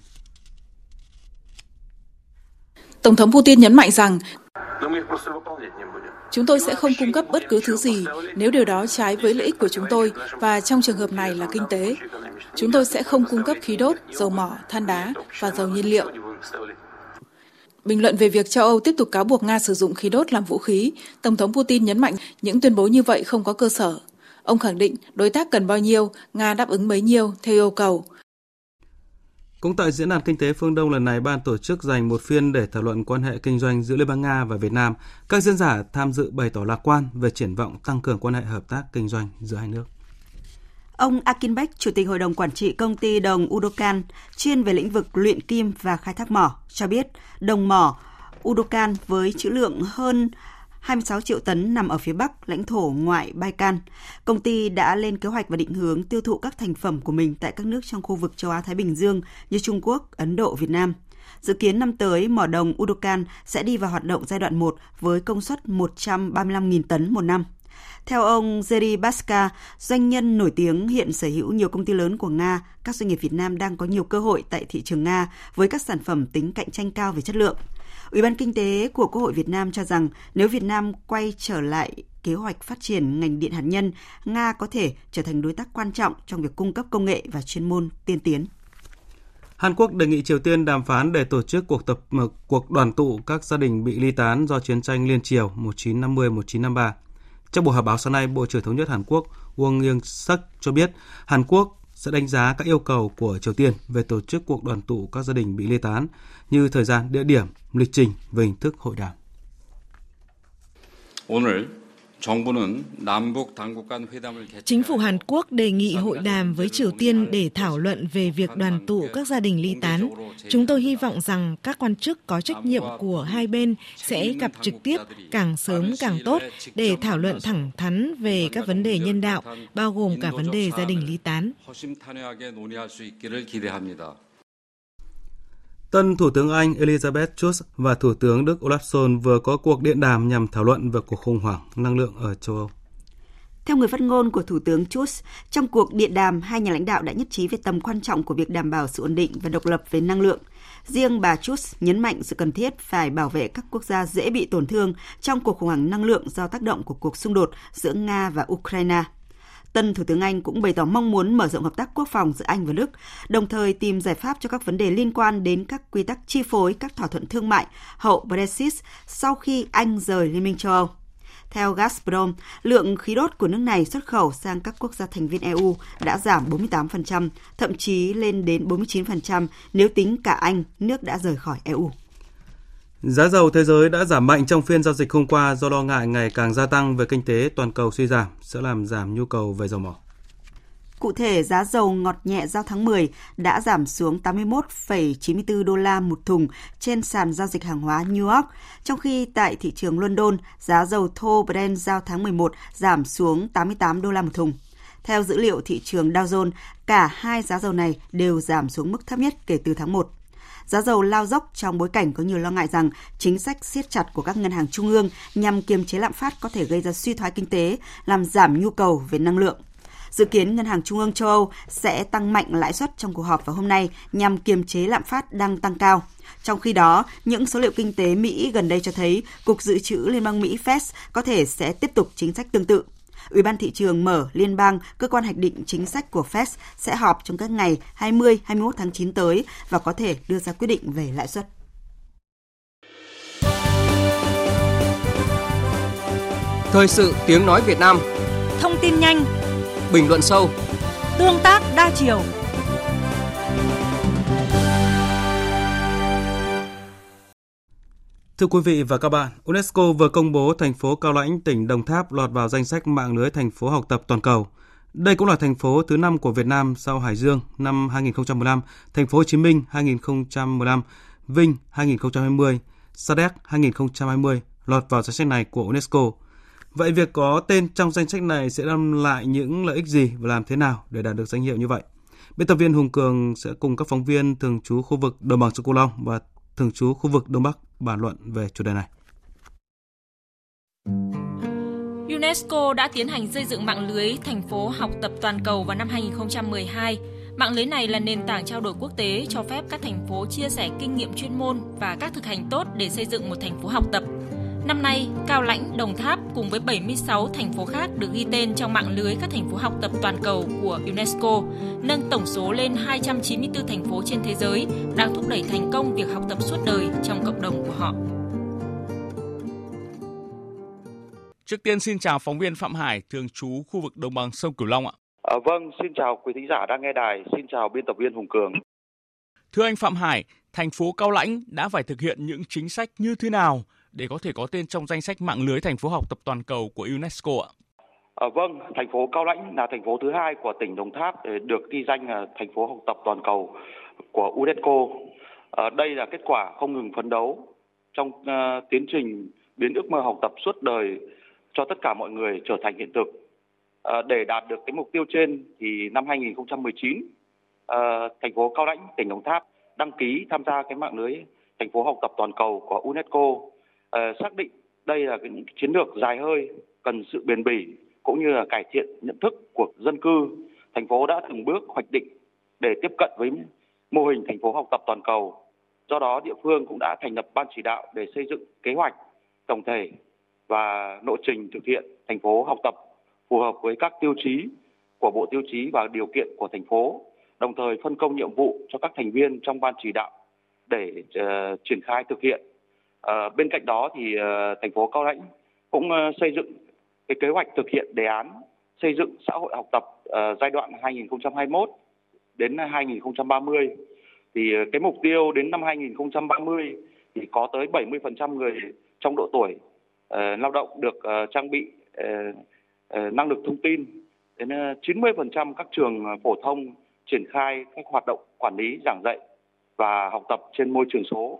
Tổng thống Putin nhấn mạnh rằng Chúng tôi sẽ không cung cấp bất cứ thứ gì nếu điều đó trái với lợi ích của chúng tôi và trong trường hợp này là kinh tế. Chúng tôi sẽ không cung cấp khí đốt, dầu mỏ, than đá và dầu nhiên liệu. Bình luận về việc châu Âu tiếp tục cáo buộc Nga sử dụng khí đốt làm vũ khí, Tổng thống Putin nhấn mạnh những tuyên bố như vậy không có cơ sở. Ông khẳng định đối tác cần bao nhiêu, Nga đáp ứng bấy nhiêu theo yêu cầu, cũng tại Diễn đàn Kinh tế Phương Đông lần này, ban tổ chức dành một phiên để thảo luận quan hệ kinh doanh giữa Liên bang Nga và Việt Nam. Các diễn giả tham dự bày tỏ lạc quan về triển vọng tăng cường quan hệ hợp tác kinh doanh giữa hai nước. Ông Akin Beck, Chủ tịch Hội đồng Quản trị công ty đồng Udokan, chuyên về lĩnh vực luyện kim và khai thác mỏ, cho biết đồng mỏ Udokan với trữ lượng hơn 26 triệu tấn nằm ở phía bắc lãnh thổ ngoại Baikal. Công ty đã lên kế hoạch và định hướng tiêu thụ các thành phẩm của mình tại các nước trong khu vực châu Á Thái Bình Dương như Trung Quốc, Ấn Độ, Việt Nam. Dự kiến năm tới, mỏ đồng Udokan sẽ đi vào hoạt động giai đoạn 1 với công suất 135.000 tấn một năm. Theo ông Jerry Baska, doanh nhân nổi tiếng hiện sở hữu nhiều công ty lớn của Nga, các doanh nghiệp Việt Nam đang có nhiều cơ hội tại thị trường Nga với các sản phẩm tính cạnh tranh cao về chất lượng. Ủy ban Kinh tế của Quốc hội Việt Nam cho rằng nếu Việt Nam quay trở lại kế hoạch phát triển ngành điện hạt nhân, Nga có thể trở thành đối tác quan trọng trong việc cung cấp công nghệ và chuyên môn tiên tiến. Hàn Quốc đề nghị Triều Tiên đàm phán để tổ chức cuộc tập cuộc đoàn tụ các gia đình bị ly tán do chiến tranh liên triều 1950-1953. Trong buổi họp báo sáng nay, Bộ trưởng Thống nhất Hàn Quốc Won Young Suk cho biết Hàn Quốc sẽ đánh giá các yêu cầu của Triều Tiên về tổ chức cuộc đoàn tụ các gia đình bị ly tán như thời gian, địa điểm, lịch trình và hình thức hội đàm. 오늘 Chính phủ Hàn Quốc đề nghị hội đàm với Triều Tiên để thảo luận về việc đoàn tụ các gia đình ly tán. Chúng tôi hy vọng rằng các quan chức có trách nhiệm của hai bên sẽ gặp trực tiếp càng sớm càng tốt để thảo luận thẳng thắn về các vấn đề nhân đạo, bao gồm cả vấn đề gia đình ly tán. Tân Thủ tướng Anh Elizabeth Truss và Thủ tướng Đức Olaf Scholz vừa có cuộc điện đàm nhằm thảo luận về cuộc khủng hoảng năng lượng ở châu Âu. Theo người phát ngôn của Thủ tướng Truss, trong cuộc điện đàm, hai nhà lãnh đạo đã nhất trí về tầm quan trọng của việc đảm bảo sự ổn định và độc lập về năng lượng. Riêng bà Truss nhấn mạnh sự cần thiết phải bảo vệ các quốc gia dễ bị tổn thương trong cuộc khủng hoảng năng lượng do tác động của cuộc xung đột giữa Nga và Ukraine. Tân Thủ tướng Anh cũng bày tỏ mong muốn mở rộng hợp tác quốc phòng giữa Anh và Đức, đồng thời tìm giải pháp cho các vấn đề liên quan đến các quy tắc chi phối các thỏa thuận thương mại hậu Brexit sau khi Anh rời Liên minh châu Âu. Theo Gazprom, lượng khí đốt của nước này xuất khẩu sang các quốc gia thành viên EU đã giảm 48%, thậm chí lên đến 49% nếu tính cả Anh, nước đã rời khỏi EU. Giá dầu thế giới đã giảm mạnh trong phiên giao dịch hôm qua do lo ngại ngày càng gia tăng về kinh tế toàn cầu suy giảm sẽ làm giảm nhu cầu về dầu mỏ. Cụ thể, giá dầu ngọt nhẹ giao tháng 10 đã giảm xuống 81,94 đô la một thùng trên sàn giao dịch hàng hóa New York, trong khi tại thị trường London, giá dầu thô Brent giao tháng 11 giảm xuống 88 đô la một thùng. Theo dữ liệu thị trường Dow Jones, cả hai giá dầu này đều giảm xuống mức thấp nhất kể từ tháng 1. Giá dầu lao dốc trong bối cảnh có nhiều lo ngại rằng chính sách siết chặt của các ngân hàng trung ương nhằm kiềm chế lạm phát có thể gây ra suy thoái kinh tế, làm giảm nhu cầu về năng lượng. Dự kiến Ngân hàng Trung ương châu Âu sẽ tăng mạnh lãi suất trong cuộc họp vào hôm nay nhằm kiềm chế lạm phát đang tăng cao. Trong khi đó, những số liệu kinh tế Mỹ gần đây cho thấy Cục Dự trữ Liên bang Mỹ Fed có thể sẽ tiếp tục chính sách tương tự. Ủy ban thị trường mở liên bang, cơ quan hoạch định chính sách của Fed sẽ họp trong các ngày 20, 21 tháng 9 tới và có thể đưa ra quyết định về lãi suất. Thời sự tiếng nói Việt Nam. Thông tin nhanh. Bình luận sâu. Tương tác đa chiều Thưa quý vị và các bạn, UNESCO vừa công bố thành phố Cao Lãnh, tỉnh Đồng Tháp lọt vào danh sách mạng lưới thành phố học tập toàn cầu. Đây cũng là thành phố thứ năm của Việt Nam sau Hải Dương năm 2015, thành phố Hồ Chí Minh 2015, Vinh 2020, Sa Đéc 2020 lọt vào danh sách này của UNESCO. Vậy việc có tên trong danh sách này sẽ đem lại những lợi ích gì và làm thế nào để đạt được danh hiệu như vậy? Biên tập viên Hùng Cường sẽ cùng các phóng viên thường trú khu vực Đồng bằng sông Cửu Long và thường trú khu vực Đông Bắc bàn luận về chủ đề này. UNESCO đã tiến hành xây dựng mạng lưới thành phố học tập toàn cầu vào năm 2012. Mạng lưới này là nền tảng trao đổi quốc tế cho phép các thành phố chia sẻ kinh nghiệm chuyên môn và các thực hành tốt để xây dựng một thành phố học tập. Năm nay, Cao Lãnh, Đồng Tháp cùng với 76 thành phố khác được ghi tên trong mạng lưới các thành phố học tập toàn cầu của UNESCO, nâng tổng số lên 294 thành phố trên thế giới đang thúc đẩy thành công việc học tập suốt đời trong cộng đồng của họ. Trước tiên xin chào phóng viên Phạm Hải, thường trú khu vực đồng bằng sông Cửu Long ạ. À, vâng, xin chào quý thính giả đang nghe đài, xin chào biên tập viên Hùng Cường. Thưa anh Phạm Hải, thành phố Cao Lãnh đã phải thực hiện những chính sách như thế nào để có thể có tên trong danh sách mạng lưới thành phố học tập toàn cầu của UNESCO ạ? À, vâng, thành phố Cao Lãnh là thành phố thứ hai của tỉnh Đồng Tháp được ghi danh là thành phố học tập toàn cầu của UNESCO. À, đây là kết quả không ngừng phấn đấu trong uh, tiến trình biến ước mơ học tập suốt đời cho tất cả mọi người trở thành hiện thực. À, để đạt được cái mục tiêu trên thì năm 2019 à, thành phố Cao Lãnh, tỉnh Đồng Tháp đăng ký tham gia cái mạng lưới thành phố học tập toàn cầu của UNESCO Ờ, xác định đây là những chiến lược dài hơi cần sự bền bỉ cũng như là cải thiện nhận thức của dân cư thành phố đã từng bước hoạch định để tiếp cận với mô hình thành phố học tập toàn cầu. Do đó địa phương cũng đã thành lập ban chỉ đạo để xây dựng kế hoạch tổng thể và lộ trình thực hiện thành phố học tập phù hợp với các tiêu chí của bộ tiêu chí và điều kiện của thành phố đồng thời phân công nhiệm vụ cho các thành viên trong ban chỉ đạo để uh, triển khai thực hiện. À, bên cạnh đó thì uh, thành phố Cao Lãnh cũng uh, xây dựng cái kế hoạch thực hiện đề án xây dựng xã hội học tập uh, giai đoạn 2021 đến 2030 thì uh, cái mục tiêu đến năm 2030 thì có tới 70% người trong độ tuổi uh, lao động được uh, trang bị uh, uh, năng lực thông tin đến uh, 90% các trường phổ thông triển khai các hoạt động quản lý giảng dạy và học tập trên môi trường số.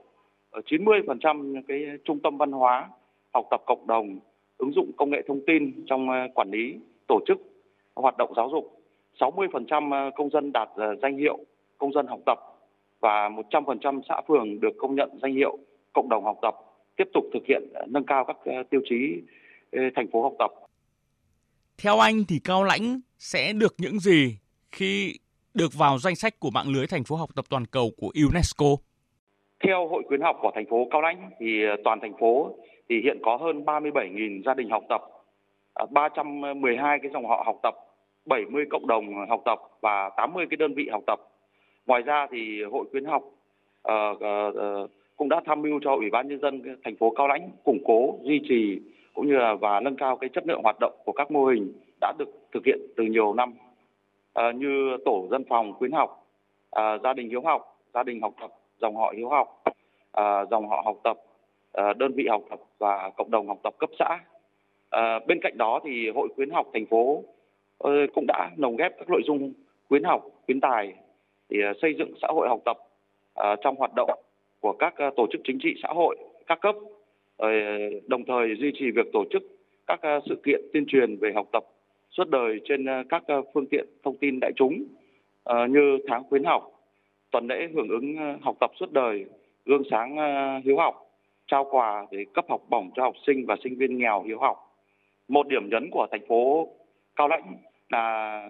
90% cái trung tâm văn hóa, học tập cộng đồng, ứng dụng công nghệ thông tin trong ờ, quản lý, tổ chức hoạt động giáo dục. 60% ờ, công dân đạt ờ, danh hiệu công dân học tập và 100% xã phường được công nhận danh hiệu cộng đồng học tập, tiếp tục thực hiện nâng cao các tiêu chí thành phố học tập. Theo anh thì Cao Lãnh sẽ được những gì khi được vào danh sách của mạng lưới thành phố học tập toàn cầu của UNESCO? Theo Hội khuyến học của thành phố Cao Lãnh thì ờ, toàn thành phố thì hiện có hơn 37.000 gia đình học tập, à, 312 cái dòng họ học tập, 70 cộng đồng học tập và 80 cái đơn vị học tập. Ngoài ra thì Hội khuyến học uh, uh, cũng đã tham mưu cho Ủy ban nhân dân thành phố Cao Lãnh củng cố, duy trì cũng như là và nâng cao cái chất lượng hoạt động của các mô hình đã được thực hiện từ nhiều năm uh, như tổ dân phòng khuyến học, uh, gia đình hiếu học, gia đình học tập dòng họ hiếu học, à, dòng họ học tập, à, đơn vị học tập và cộng đồng học tập cấp xã. À, bên cạnh đó thì hội khuyến học thành phố ờ, cũng đã lồng ghép các nội dung khuyến học, khuyến tài thì à, xây dựng xã hội học tập à, trong hoạt động của các à, tổ chức chính trị xã hội các cấp, ờ, đồng thời duy trì việc tổ chức các sự kiện tuyên truyền về học tập suốt đời trên các phương tiện thông tin đại chúng ờ, như tháng khuyến học, tuần lễ hưởng ứng ờ, học tập suốt đời, gương sáng ờ, hiếu học, trao quà để cấp học bổng cho học sinh và sinh viên nghèo hiếu học. Một điểm nhấn của thành phố Cao Lãnh là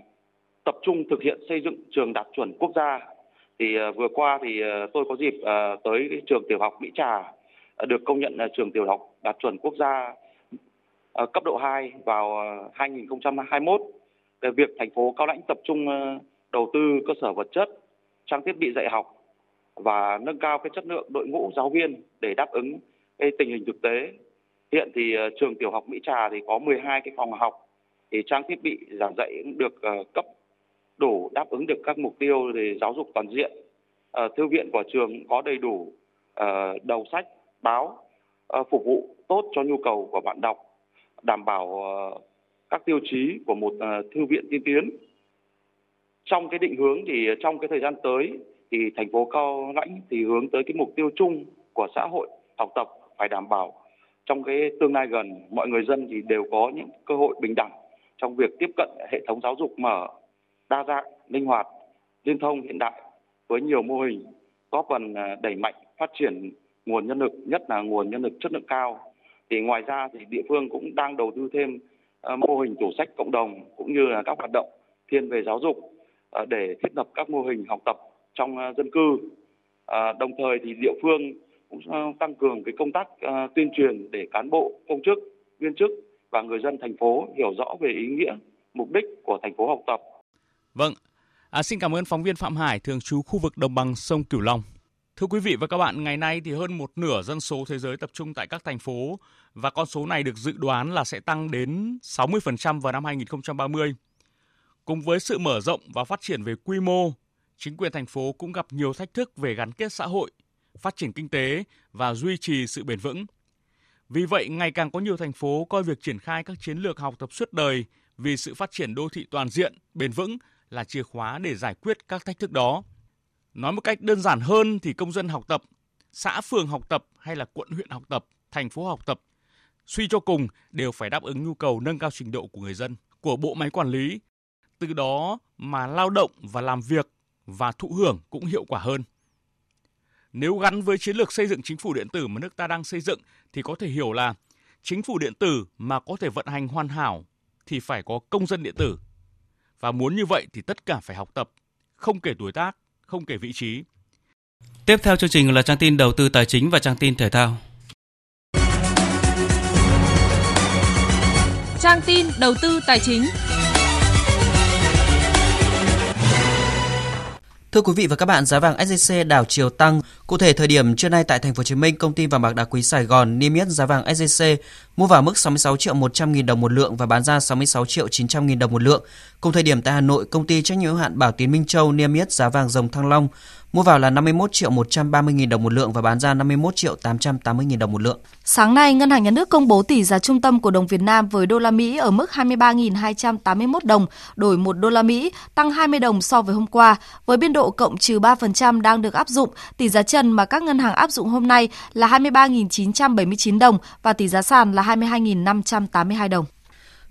tập trung thực hiện xây dựng trường đạt chuẩn quốc gia. Thì ờ, vừa qua thì tôi có dịp tới trường tiểu học Mỹ Trà được công nhận là trường tiểu học đạt chuẩn quốc gia cấp độ 2 vào 2021. Về việc thành phố Cao Lãnh tập trung đầu tư cơ sở vật chất, trang thiết bị dạy học và nâng cao cái chất lượng đội ngũ giáo viên để đáp ứng cái tình hình thực tế. Hiện thì ờ, trường tiểu học Mỹ Trà thì có 12 cái phòng học thì trang thiết bị giảng dạy cũng được ờ, cấp đủ đáp ứng được các mục tiêu về giáo dục toàn diện. Ờ, thư viện của trường có đầy đủ đầu sách, báo phục vụ tốt cho nhu cầu của bạn đọc, đảm bảo các tiêu chí của một thư viện tiên tiến. Trong cái định hướng thì ờ, trong cái thời gian tới thì thành phố Cao Lãnh thì hướng tới cái mục tiêu chung của xã hội, học tập phải đảm bảo. Trong cái tương lai gần, mọi người dân thì đều có những cơ hội bình đẳng trong việc tiếp cận hệ thống giáo dục mở đa dạng, linh hoạt, liên thông, hiện đại với nhiều mô hình, góp phần ờ, đẩy mạnh phát triển nguồn nhân lực, nhất là nguồn nhân lực chất lượng cao. Thì ngoài ra thì địa phương cũng đang đầu tư thêm ờ, mô hình tủ sách cộng đồng cũng như là các hoạt động thiên về giáo dục. À, để thiết lập các mô hình học tập trong à, dân cư à, đồng thời thì địa phương cũng tăng cường cái công tác tuyên truyền để cán bộ công chức viên chức và người dân thành phố hiểu rõ về ý nghĩa mục đích của thành phố học tập Vâng, à, xin cảm ơn phóng viên Phạm Hải, thường trú khu vực đồng bằng sông Cửu Long. Thưa quý vị và các bạn, ngày nay thì hơn một nửa dân số thế giới tập trung tại các thành phố và con số này được dự đoán là sẽ tăng đến 60% vào năm 2030. Cùng với sự mở rộng và phát triển về quy mô, chính quyền thành phố cũng gặp nhiều thách thức về gắn kết xã hội, phát triển kinh tế và duy trì sự bền vững. Vì vậy, ngày càng có nhiều thành phố coi việc triển khai các chiến lược học tập suốt đời vì sự phát triển đô thị toàn diện, bền vững là chìa khóa để giải quyết các thách thức đó. Nói một cách đơn giản hơn thì công dân học tập, xã phường học tập hay là quận huyện học tập, thành phố học tập, suy cho cùng đều phải đáp ứng nhu cầu nâng cao trình độ của người dân, của bộ máy quản lý. Từ đó mà lao động và làm việc và thụ hưởng cũng hiệu quả hơn. Nếu gắn với chiến lược xây dựng chính phủ điện tử mà nước ta đang xây dựng thì có thể hiểu là chính phủ điện tử mà có thể vận hành hoàn hảo thì phải có công dân điện tử và muốn như vậy thì tất cả phải học tập, không kể tuổi tác, không kể vị trí. Tiếp theo chương trình là trang tin đầu tư tài chính và trang tin thể thao. Trang tin đầu tư tài chính. Thưa quý vị và các bạn, giá vàng SJC đảo chiều tăng. Cụ thể thời điểm trưa nay tại thành phố Hồ Chí Minh, công ty vàng bạc đá quý Sài Gòn niêm yết giá vàng SJC mua vào mức 66 triệu 100 nghìn đồng một lượng và bán ra 66 triệu 900 nghìn đồng một lượng. Cùng thời điểm tại Hà Nội, công ty trách nhiệm hữu hạn Bảo Tín Minh Châu niêm yết giá vàng dòng Thăng Long mua vào là 51 triệu 130 nghìn đồng một lượng và bán ra 51 triệu 880 nghìn đồng một lượng. Sáng nay, Ngân hàng Nhà nước công bố tỷ giá trung tâm của đồng Việt Nam với đô la Mỹ ở mức 23.281 đồng đổi 1 đô la Mỹ, tăng 20 đồng so với hôm qua. Với biên độ cộng trừ 3% đang được áp dụng, tỷ giá trần mà các ngân hàng áp dụng hôm nay là 23.979 đồng và tỷ giá sàn là 22.582 đồng.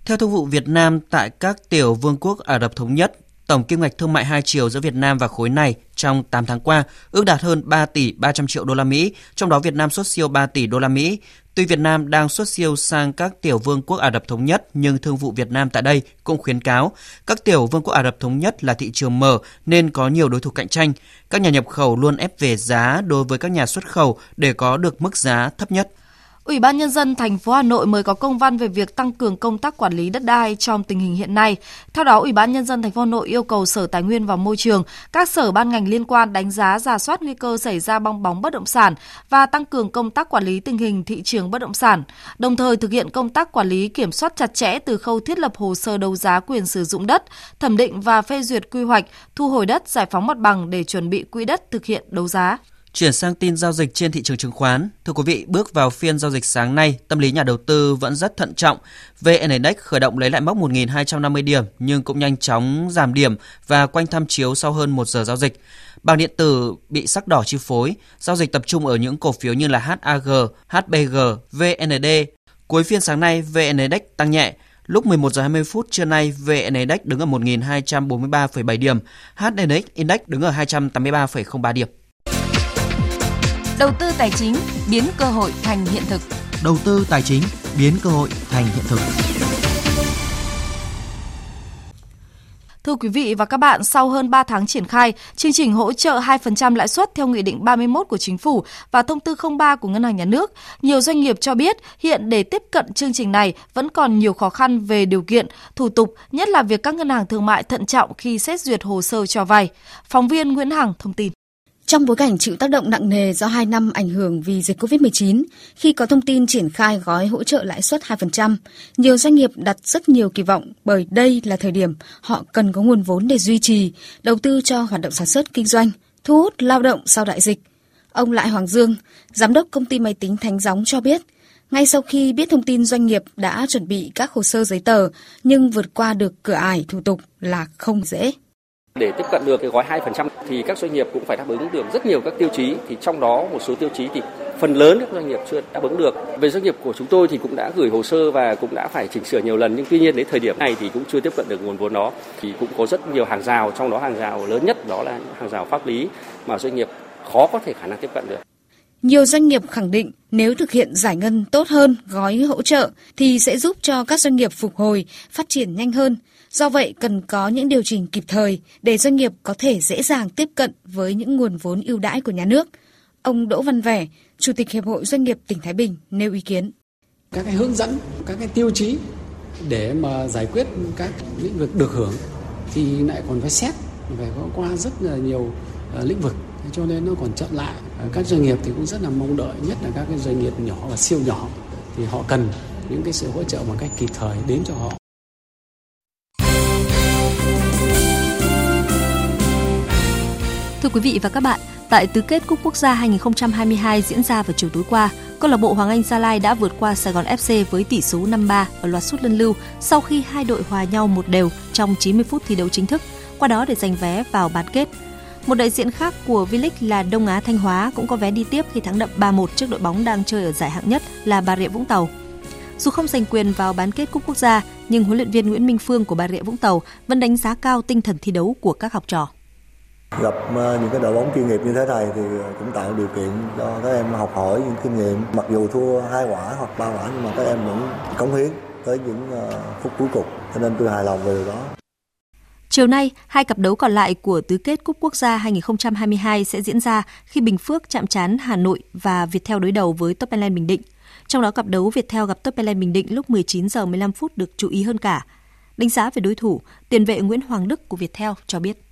Theo Thương vụ Việt Nam tại các tiểu vương quốc Ả Rập Thống Nhất, tổng kim ngạch thương mại hai chiều giữa Việt Nam và khối này trong 8 tháng qua ước đạt hơn 3 tỷ 300 triệu đô la Mỹ, trong đó Việt Nam xuất siêu 3 tỷ đô la Mỹ. Tuy Việt Nam đang xuất siêu sang các tiểu vương quốc Ả Rập thống nhất, nhưng thương vụ Việt Nam tại đây cũng khuyến cáo các tiểu vương quốc Ả Rập thống nhất là thị trường mở nên có nhiều đối thủ cạnh tranh. Các nhà nhập khẩu luôn ép về giá đối với các nhà xuất khẩu để có được mức giá thấp nhất. Ủy ban nhân dân thành phố Hà Nội mới có công văn về việc tăng cường công tác quản lý đất đai trong tình hình hiện nay. Theo đó, Ủy ban nhân dân thành phố Hà Nội yêu cầu Sở Tài nguyên và Môi trường, các sở ban ngành liên quan đánh giá giả soát nguy cơ xảy ra bong bóng bất động sản và tăng cường công tác quản lý tình hình thị trường bất động sản, đồng thời thực hiện công tác quản lý kiểm soát chặt chẽ từ khâu thiết lập hồ sơ đấu giá quyền sử dụng đất, thẩm định và phê duyệt quy hoạch, thu hồi đất, giải phóng mặt bằng để chuẩn bị quỹ đất thực hiện đấu giá. Chuyển sang tin giao dịch trên thị trường chứng khoán. Thưa quý vị, bước vào phiên giao dịch sáng nay, tâm lý nhà đầu tư vẫn rất thận trọng. VN Index khởi động lấy lại mốc 1.250 điểm nhưng cũng nhanh chóng giảm điểm và quanh tham chiếu sau hơn 1 giờ giao dịch. Bảng điện tử bị sắc đỏ chi phối, giao dịch tập trung ở những cổ phiếu như là HAG, HBG, VND. Cuối phiên sáng nay, VN Index tăng nhẹ, Lúc 11 giờ 20 phút trưa nay, VN Index đứng ở 1.243,7 điểm, HNX Index đứng ở 283,03 điểm. Đầu tư tài chính biến cơ hội thành hiện thực. Đầu tư tài chính biến cơ hội thành hiện thực. Thưa quý vị và các bạn, sau hơn 3 tháng triển khai, chương trình hỗ trợ 2% lãi suất theo Nghị định 31 của Chính phủ và Thông tư 03 của Ngân hàng Nhà nước, nhiều doanh nghiệp cho biết hiện để tiếp cận chương trình này vẫn còn nhiều khó khăn về điều kiện, thủ tục, nhất là việc các ngân hàng thương mại thận trọng khi xét duyệt hồ sơ cho vay. Phóng viên Nguyễn Hằng thông tin. Trong bối cảnh chịu tác động nặng nề do 2 năm ảnh hưởng vì dịch COVID-19, khi có thông tin triển khai gói hỗ trợ lãi suất 2%, nhiều doanh nghiệp đặt rất nhiều kỳ vọng bởi đây là thời điểm họ cần có nguồn vốn để duy trì, đầu tư cho hoạt động sản xuất kinh doanh, thu hút lao động sau đại dịch. Ông Lại Hoàng Dương, giám đốc công ty máy tính Thánh Gióng cho biết, ngay sau khi biết thông tin doanh nghiệp đã chuẩn bị các hồ sơ giấy tờ nhưng vượt qua được cửa ải thủ tục là không dễ. Để tiếp cận được cái gói 2% thì các doanh nghiệp cũng phải đáp ứng được rất nhiều các tiêu chí thì trong đó một số tiêu chí thì phần lớn các doanh nghiệp chưa đáp ứng được. Về doanh nghiệp của chúng tôi thì cũng đã gửi hồ sơ và cũng đã phải chỉnh sửa nhiều lần nhưng tuy nhiên đến thời điểm này thì cũng chưa tiếp cận được nguồn vốn đó. Thì cũng có rất nhiều hàng rào trong đó hàng rào lớn nhất đó là hàng rào pháp lý mà doanh nghiệp khó có thể khả năng tiếp cận được. Nhiều doanh nghiệp khẳng định nếu thực hiện giải ngân tốt hơn gói hỗ trợ thì sẽ giúp cho các doanh nghiệp phục hồi, phát triển nhanh hơn. Do vậy, cần có những điều chỉnh kịp thời để doanh nghiệp có thể dễ dàng tiếp cận với những nguồn vốn ưu đãi của nhà nước. Ông Đỗ Văn Vẻ, Chủ tịch Hiệp hội Doanh nghiệp tỉnh Thái Bình nêu ý kiến. Các cái hướng dẫn, các cái tiêu chí để mà giải quyết các lĩnh vực được hưởng thì lại còn phải xét, phải có qua rất là nhiều ờ, lĩnh vực cho nên nó còn chậm lại. Ờ, các doanh nghiệp thì cũng rất là mong đợi, nhất là các cái doanh nghiệp nhỏ và siêu nhỏ thì họ cần những cái sự hỗ trợ một cách kịp thời đến cho họ. Thưa quý vị và các bạn, tại tứ kết Cúp Quốc gia 2022 diễn ra vào chiều tối qua, câu lạc bộ Hoàng Anh Gia Lai đã vượt qua Sài Gòn FC với tỷ số 5-3 ở loạt sút luân lưu sau khi hai đội hòa nhau một đều trong 90 phút thi đấu chính thức, qua đó để giành vé vào bán kết. Một đại diện khác của V-League là Đông Á Thanh Hóa cũng có vé đi tiếp khi thắng đậm 3-1 trước đội bóng đang chơi ở giải hạng nhất là Bà Rịa Vũng Tàu. Dù không giành quyền vào bán kết cúp quốc gia, nhưng huấn luyện viên Nguyễn Minh Phương của Bà Rịa Vũng Tàu vẫn đánh giá cao tinh thần thi đấu của các học trò. Gặp ờ, những cái đội bóng chuyên nghiệp như thế này thì ờ, cũng tạo điều kiện cho các em học hỏi những kinh nghiệm. Mặc dù thua hai quả hoặc ba quả nhưng mà các em vẫn cống hiến tới những ờ, phút cuối cùng. Cho nên tôi hài lòng về điều đó. Chiều nay, hai cặp đấu còn lại của tứ kết Cúp Quốc gia 2022 sẽ diễn ra khi Bình Phước chạm trán Hà Nội và Viettel đối đầu với Top Bình Định. Trong đó cặp đấu Viettel gặp Top Bình Định lúc 19 giờ 15 phút được chú ý hơn cả. Đánh giá về đối thủ, tiền vệ Nguyễn Hoàng Đức của Viettel cho biết.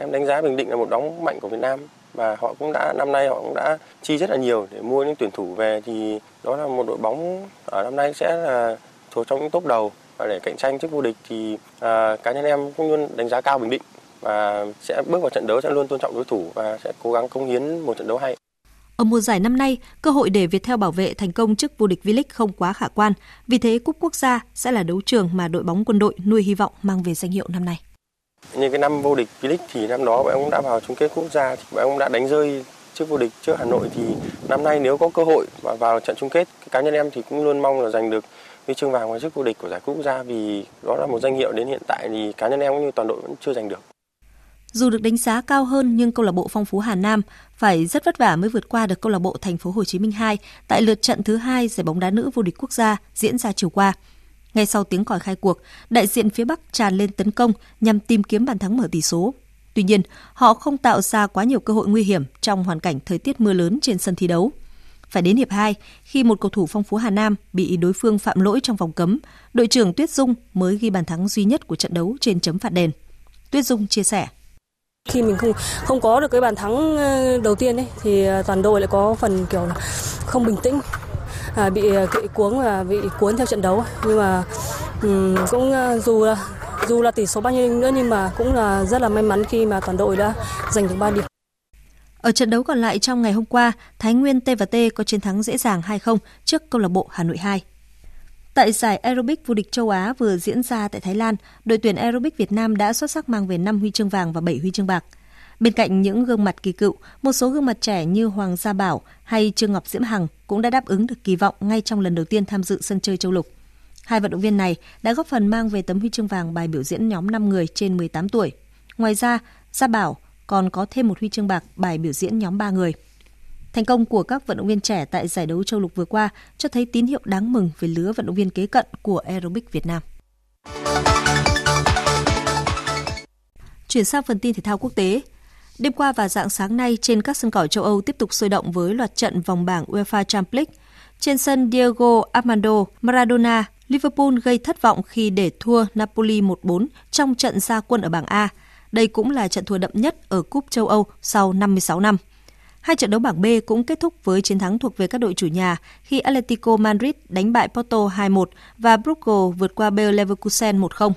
Em đánh giá Bình Định là một đóng mạnh của Việt Nam và họ cũng đã năm nay họ cũng đã chi rất là nhiều để mua những tuyển thủ về thì đó là một đội bóng ở năm nay sẽ là thuộc trong những top đầu và để cạnh tranh chức vô địch thì à, cá nhân em cũng luôn đánh giá cao Bình Định và sẽ bước vào trận đấu sẽ luôn tôn trọng đối thủ và sẽ cố gắng công hiến một trận đấu hay. Ở mùa giải năm nay, cơ hội để Viettel bảo vệ thành công chức vô địch V-League không quá khả quan. Vì thế, Cúp Quốc gia sẽ là đấu trường mà đội bóng quân đội nuôi hy vọng mang về danh hiệu năm nay. Như cái năm vô địch V-League thì năm đó bọn em cũng đã vào chung kết quốc gia thì bọn em cũng đã đánh rơi trước vô địch, trước Hà Nội thì năm nay nếu có cơ hội và vào trận chung kết cá nhân em thì cũng luôn mong là giành được huy chương vàng và chức vô địch của giải quốc gia vì đó là một danh hiệu đến hiện tại thì cá nhân em cũng như toàn đội vẫn chưa giành được. Dù được đánh giá cao hơn nhưng câu lạc bộ Phong Phú Hà Nam phải rất vất vả mới vượt qua được câu lạc bộ Thành phố Hồ Chí Minh 2 tại lượt trận thứ hai giải bóng đá nữ vô địch quốc gia diễn ra chiều qua. Ngay sau tiếng còi khai cuộc, đại diện phía Bắc tràn lên tấn công nhằm tìm kiếm bàn thắng mở tỷ số. Tuy nhiên, họ không tạo ra quá nhiều cơ hội nguy hiểm trong hoàn cảnh thời tiết mưa lớn trên sân thi đấu. Phải đến hiệp 2, khi một cầu thủ phong phú Hà Nam bị đối phương phạm lỗi trong vòng cấm, đội trưởng Tuyết Dung mới ghi bàn thắng duy nhất của trận đấu trên chấm phạt đền. Tuyết Dung chia sẻ. Khi mình không không có được cái bàn thắng ờ, đầu tiên ấy thì ờ, toàn đội lại có phần kiểu là không bình tĩnh à, bị à, ờ, bị và bị cuốn theo trận đấu nhưng mà um, cũng à, dù là dù là tỷ số bao nhiêu nữa nhưng mà cũng là rất là may mắn khi mà toàn đội đã giành được 3 điểm. Ở trận đấu còn lại trong ngày hôm qua, Thái Nguyên T&T có chiến thắng dễ dàng 2-0 trước câu lạc bộ Hà Nội 2. Tại giải aerobic vô địch châu Á vừa diễn ra tại Thái Lan, đội tuyển aerobic Việt Nam đã xuất sắc mang về 5 huy chương vàng và 7 huy chương bạc. Bên cạnh những gương mặt kỳ cựu, một số gương mặt trẻ như Hoàng Gia Bảo hay Trương Ngọc Diễm Hằng cũng đã đáp ứng được kỳ vọng ngay trong lần đầu tiên tham dự sân chơi châu lục. Hai vận động viên này đã góp phần mang về tấm huy chương vàng bài biểu diễn nhóm 5 người trên 18 tuổi. Ngoài ra, Gia Bảo còn có thêm một huy chương bạc bài biểu diễn nhóm 3 người. Thành công của các vận động viên trẻ tại giải đấu châu lục vừa qua cho thấy tín hiệu đáng mừng về lứa vận động viên kế cận của aerobic Việt Nam. Chuyển sang phần tin thể thao quốc tế. Đêm qua và dạng sáng nay trên các sân cỏ châu Âu tiếp tục sôi động với loạt trận vòng bảng UEFA Champions League. Trên sân Diego Armando Maradona, Liverpool gây thất vọng khi để thua Napoli 1-4 trong trận ra quân ở bảng A. Đây cũng là trận thua đậm nhất ở Cúp châu Âu sau 56 năm. Hai trận đấu bảng B cũng kết thúc với chiến thắng thuộc về các đội chủ nhà khi Atletico Madrid đánh bại Porto 2-1 và Brugge vượt qua Bayer Leverkusen 1-0.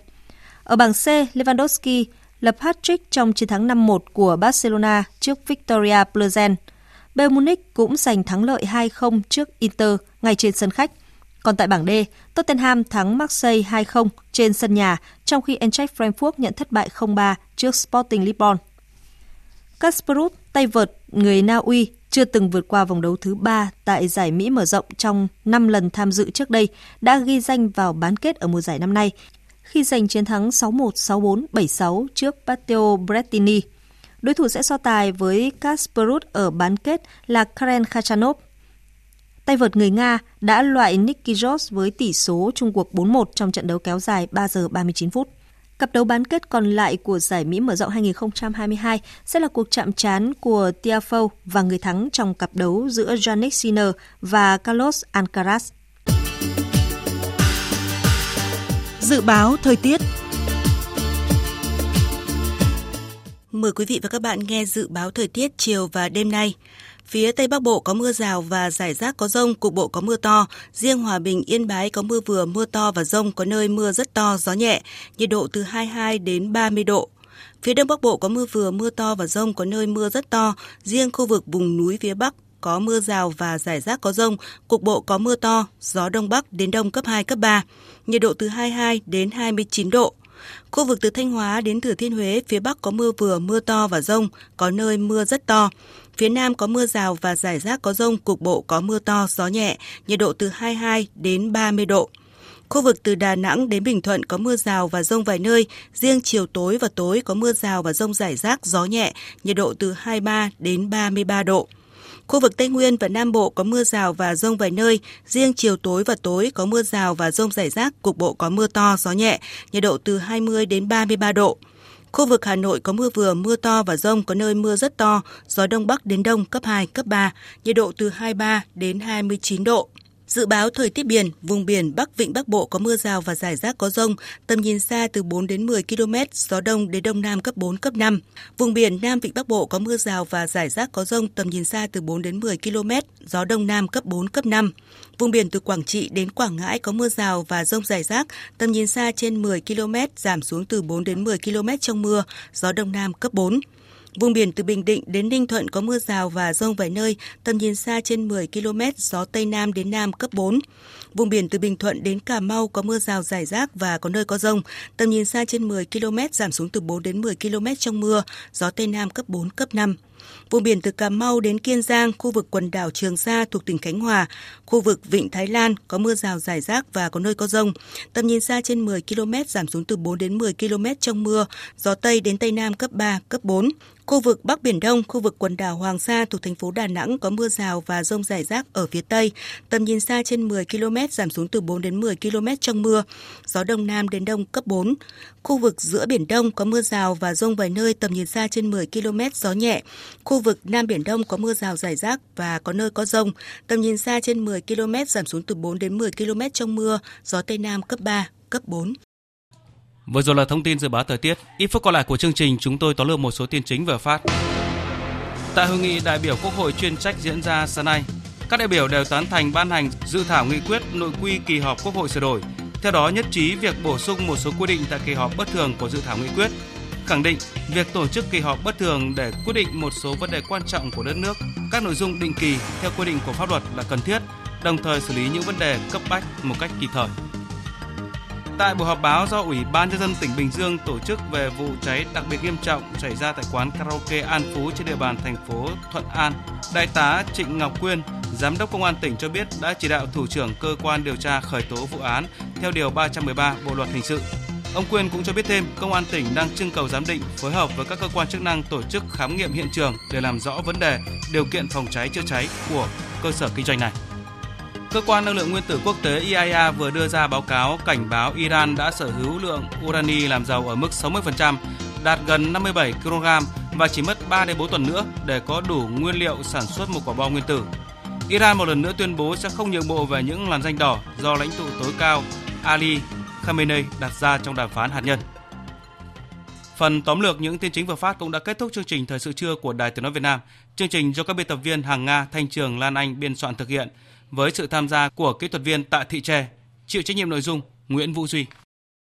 Ở bảng C, Lewandowski lập hat-trick trong chiến thắng 5-1 của Barcelona trước Victoria Plzen. Bayern Munich cũng giành thắng lợi 2-0 trước Inter ngay trên sân khách. Còn tại bảng D, Tottenham thắng Marseille 2-0 trên sân nhà, trong khi Eintracht Frankfurt nhận thất bại 0-3 trước Sporting Lisbon. Kasper Ruud, tay vợt người Na Uy, chưa từng vượt qua vòng đấu thứ 3 tại giải Mỹ mở rộng trong 5 lần tham dự trước đây, đã ghi danh vào bán kết ở mùa giải năm nay khi giành chiến thắng 6-1, 6-4, 7-6 trước Matteo Berrettini. Đối thủ sẽ so tài với Kasper Ruud ở bán kết là Karen Khachanov. Tay vợt người Nga đã loại Nicky George với tỷ số chung cuộc 4-1 trong trận đấu kéo dài 3 giờ 39 phút. Cặp đấu bán kết còn lại của giải Mỹ mở rộng 2022 sẽ là cuộc chạm trán của Tiafoe và người thắng trong cặp đấu giữa Yannick Sinner và Carlos Alcaraz. Dự báo thời tiết Mời quý vị và các bạn nghe dự báo thời tiết chiều và đêm nay. Phía Tây Bắc Bộ có mưa rào và rải rác có rông, cục bộ có mưa to. Riêng Hòa Bình, Yên Bái có mưa vừa, mưa to và rông, có nơi mưa rất to, gió nhẹ, nhiệt độ từ 22 đến 30 độ. Phía Đông Bắc Bộ có mưa vừa, mưa to và rông, có nơi mưa rất to. Riêng khu vực vùng núi phía Bắc có mưa rào và rải rác có rông, cục bộ có mưa to, gió Đông Bắc đến Đông cấp 2, cấp 3, nhiệt độ từ 22 đến 29 độ. Khu vực từ Thanh Hóa đến Thừa Thiên Huế, phía Bắc có mưa vừa, mưa to và rông, có nơi mưa rất to. Phía Nam có mưa rào và rải rác có rông, cục bộ có mưa to, gió nhẹ, nhiệt độ từ 22 đến 30 độ. Khu vực từ Đà Nẵng đến Bình Thuận có mưa rào và rông vài nơi, riêng chiều tối và tối có mưa rào và rông rải rác, gió nhẹ, nhiệt độ từ 23 đến 33 độ. Khu vực Tây Nguyên và Nam Bộ có mưa rào và rông vài nơi, riêng chiều tối và tối có mưa rào và rông rải rác, cục bộ có mưa to, gió nhẹ, nhiệt độ từ 20 đến 33 độ. Khu vực Hà Nội có mưa vừa, mưa to và rông, có nơi mưa rất to, gió đông bắc đến đông cấp 2, cấp 3, nhiệt độ từ 23 đến 29 độ. Dự báo thời tiết biển, vùng biển Bắc Vịnh Bắc Bộ có mưa rào và rải rác có rông, tầm nhìn xa từ 4 đến 10 km, gió đông đến đông nam cấp 4, cấp 5. Vùng biển Nam Vịnh Bắc Bộ có mưa rào và rải rác có rông, tầm nhìn xa từ 4 đến 10 km, gió đông nam cấp 4, cấp 5. Vùng biển từ Quảng Trị đến Quảng Ngãi có mưa rào và rông rải rác, tầm nhìn xa trên 10 km, giảm xuống từ 4 đến 10 km trong mưa, gió đông nam cấp 4. Vùng biển từ Bình Định đến Ninh Thuận có mưa rào và rông vài nơi, tầm nhìn xa trên 10 km, gió Tây Nam đến Nam cấp 4. Vùng biển từ Bình Thuận đến Cà Mau có mưa rào rải rác và có nơi có rông, tầm nhìn xa trên 10 km, giảm xuống từ 4 đến 10 km trong mưa, gió Tây Nam cấp 4, cấp 5. Vùng biển từ Cà Mau đến Kiên Giang, khu vực quần đảo Trường Sa thuộc tỉnh Khánh Hòa, khu vực Vịnh Thái Lan có mưa rào rải rác và có nơi có rông. Tầm nhìn xa trên 10 km, giảm xuống từ 4 đến 10 km trong mưa, gió Tây đến Tây Nam cấp 3, cấp 4. Khu vực Bắc Biển Đông, khu vực quần đảo Hoàng Sa thuộc thành phố Đà Nẵng có mưa rào và rông rải rác ở phía Tây. Tầm nhìn xa trên 10 km, giảm xuống từ 4 đến 10 km trong mưa. Gió Đông Nam đến Đông cấp 4. Khu vực giữa Biển Đông có mưa rào và rông vài nơi tầm nhìn xa trên 10 km, gió nhẹ. Khu vực Nam Biển Đông có mưa rào rải rác và có nơi có rông. Tầm nhìn xa trên 10 km, giảm xuống từ 4 đến 10 km trong mưa. Gió Tây Nam cấp 3, cấp 4. Vừa rồi là thông tin dự báo thời tiết. Ít phút còn lại của chương trình, chúng tôi tóm lược một số tin chính vừa phát. Tại hội nghị đại biểu Quốc hội chuyên trách diễn ra sáng nay, các đại biểu đều tán thành ban hành dự thảo nghị quyết nội quy kỳ họp Quốc hội sửa đổi. Theo đó nhất trí việc bổ sung một số quy định tại kỳ họp bất thường của dự thảo nghị quyết, khẳng định việc tổ chức kỳ họp bất thường để quyết định một số vấn đề quan trọng của đất nước, các nội dung định kỳ theo quy định của pháp luật là cần thiết, đồng thời xử lý những vấn đề cấp bách một cách kịp thời. Tại buổi họp báo do Ủy ban nhân dân tỉnh Bình Dương tổ chức về vụ cháy đặc biệt nghiêm trọng xảy ra tại quán karaoke An Phú trên địa bàn thành phố Thuận An, Đại tá Trịnh Ngọc Quyên, Giám đốc Công an tỉnh cho biết đã chỉ đạo thủ trưởng cơ quan điều tra khởi tố vụ án theo điều 313 Bộ luật hình sự. Ông Quyên cũng cho biết thêm, Công an tỉnh đang trưng cầu giám định phối hợp với các cơ quan chức năng tổ chức khám nghiệm hiện trường để làm rõ vấn đề điều kiện phòng cháy chữa cháy của cơ sở kinh doanh này. Cơ quan năng lượng nguyên tử quốc tế IAEA vừa đưa ra báo cáo cảnh báo Iran đã sở hữu lượng urani làm giàu ở mức 60%, đạt gần 57 kg và chỉ mất 3 đến 4 tuần nữa để có đủ nguyên liệu sản xuất một quả bom nguyên tử. Iran một lần nữa tuyên bố sẽ không nhượng bộ về những làn danh đỏ do lãnh tụ tối cao Ali Khamenei đặt ra trong đàm phán hạt nhân. Phần tóm lược những tin chính vừa phát cũng đã kết thúc chương trình thời sự trưa của Đài Tiếng nói Việt Nam. Chương trình do các biên tập viên Hàng Nga, Thanh Trường, Lan Anh biên soạn thực hiện với sự tham gia của kỹ thuật viên Tạ Thị Tre, chịu trách nhiệm nội dung Nguyễn Vũ Duy.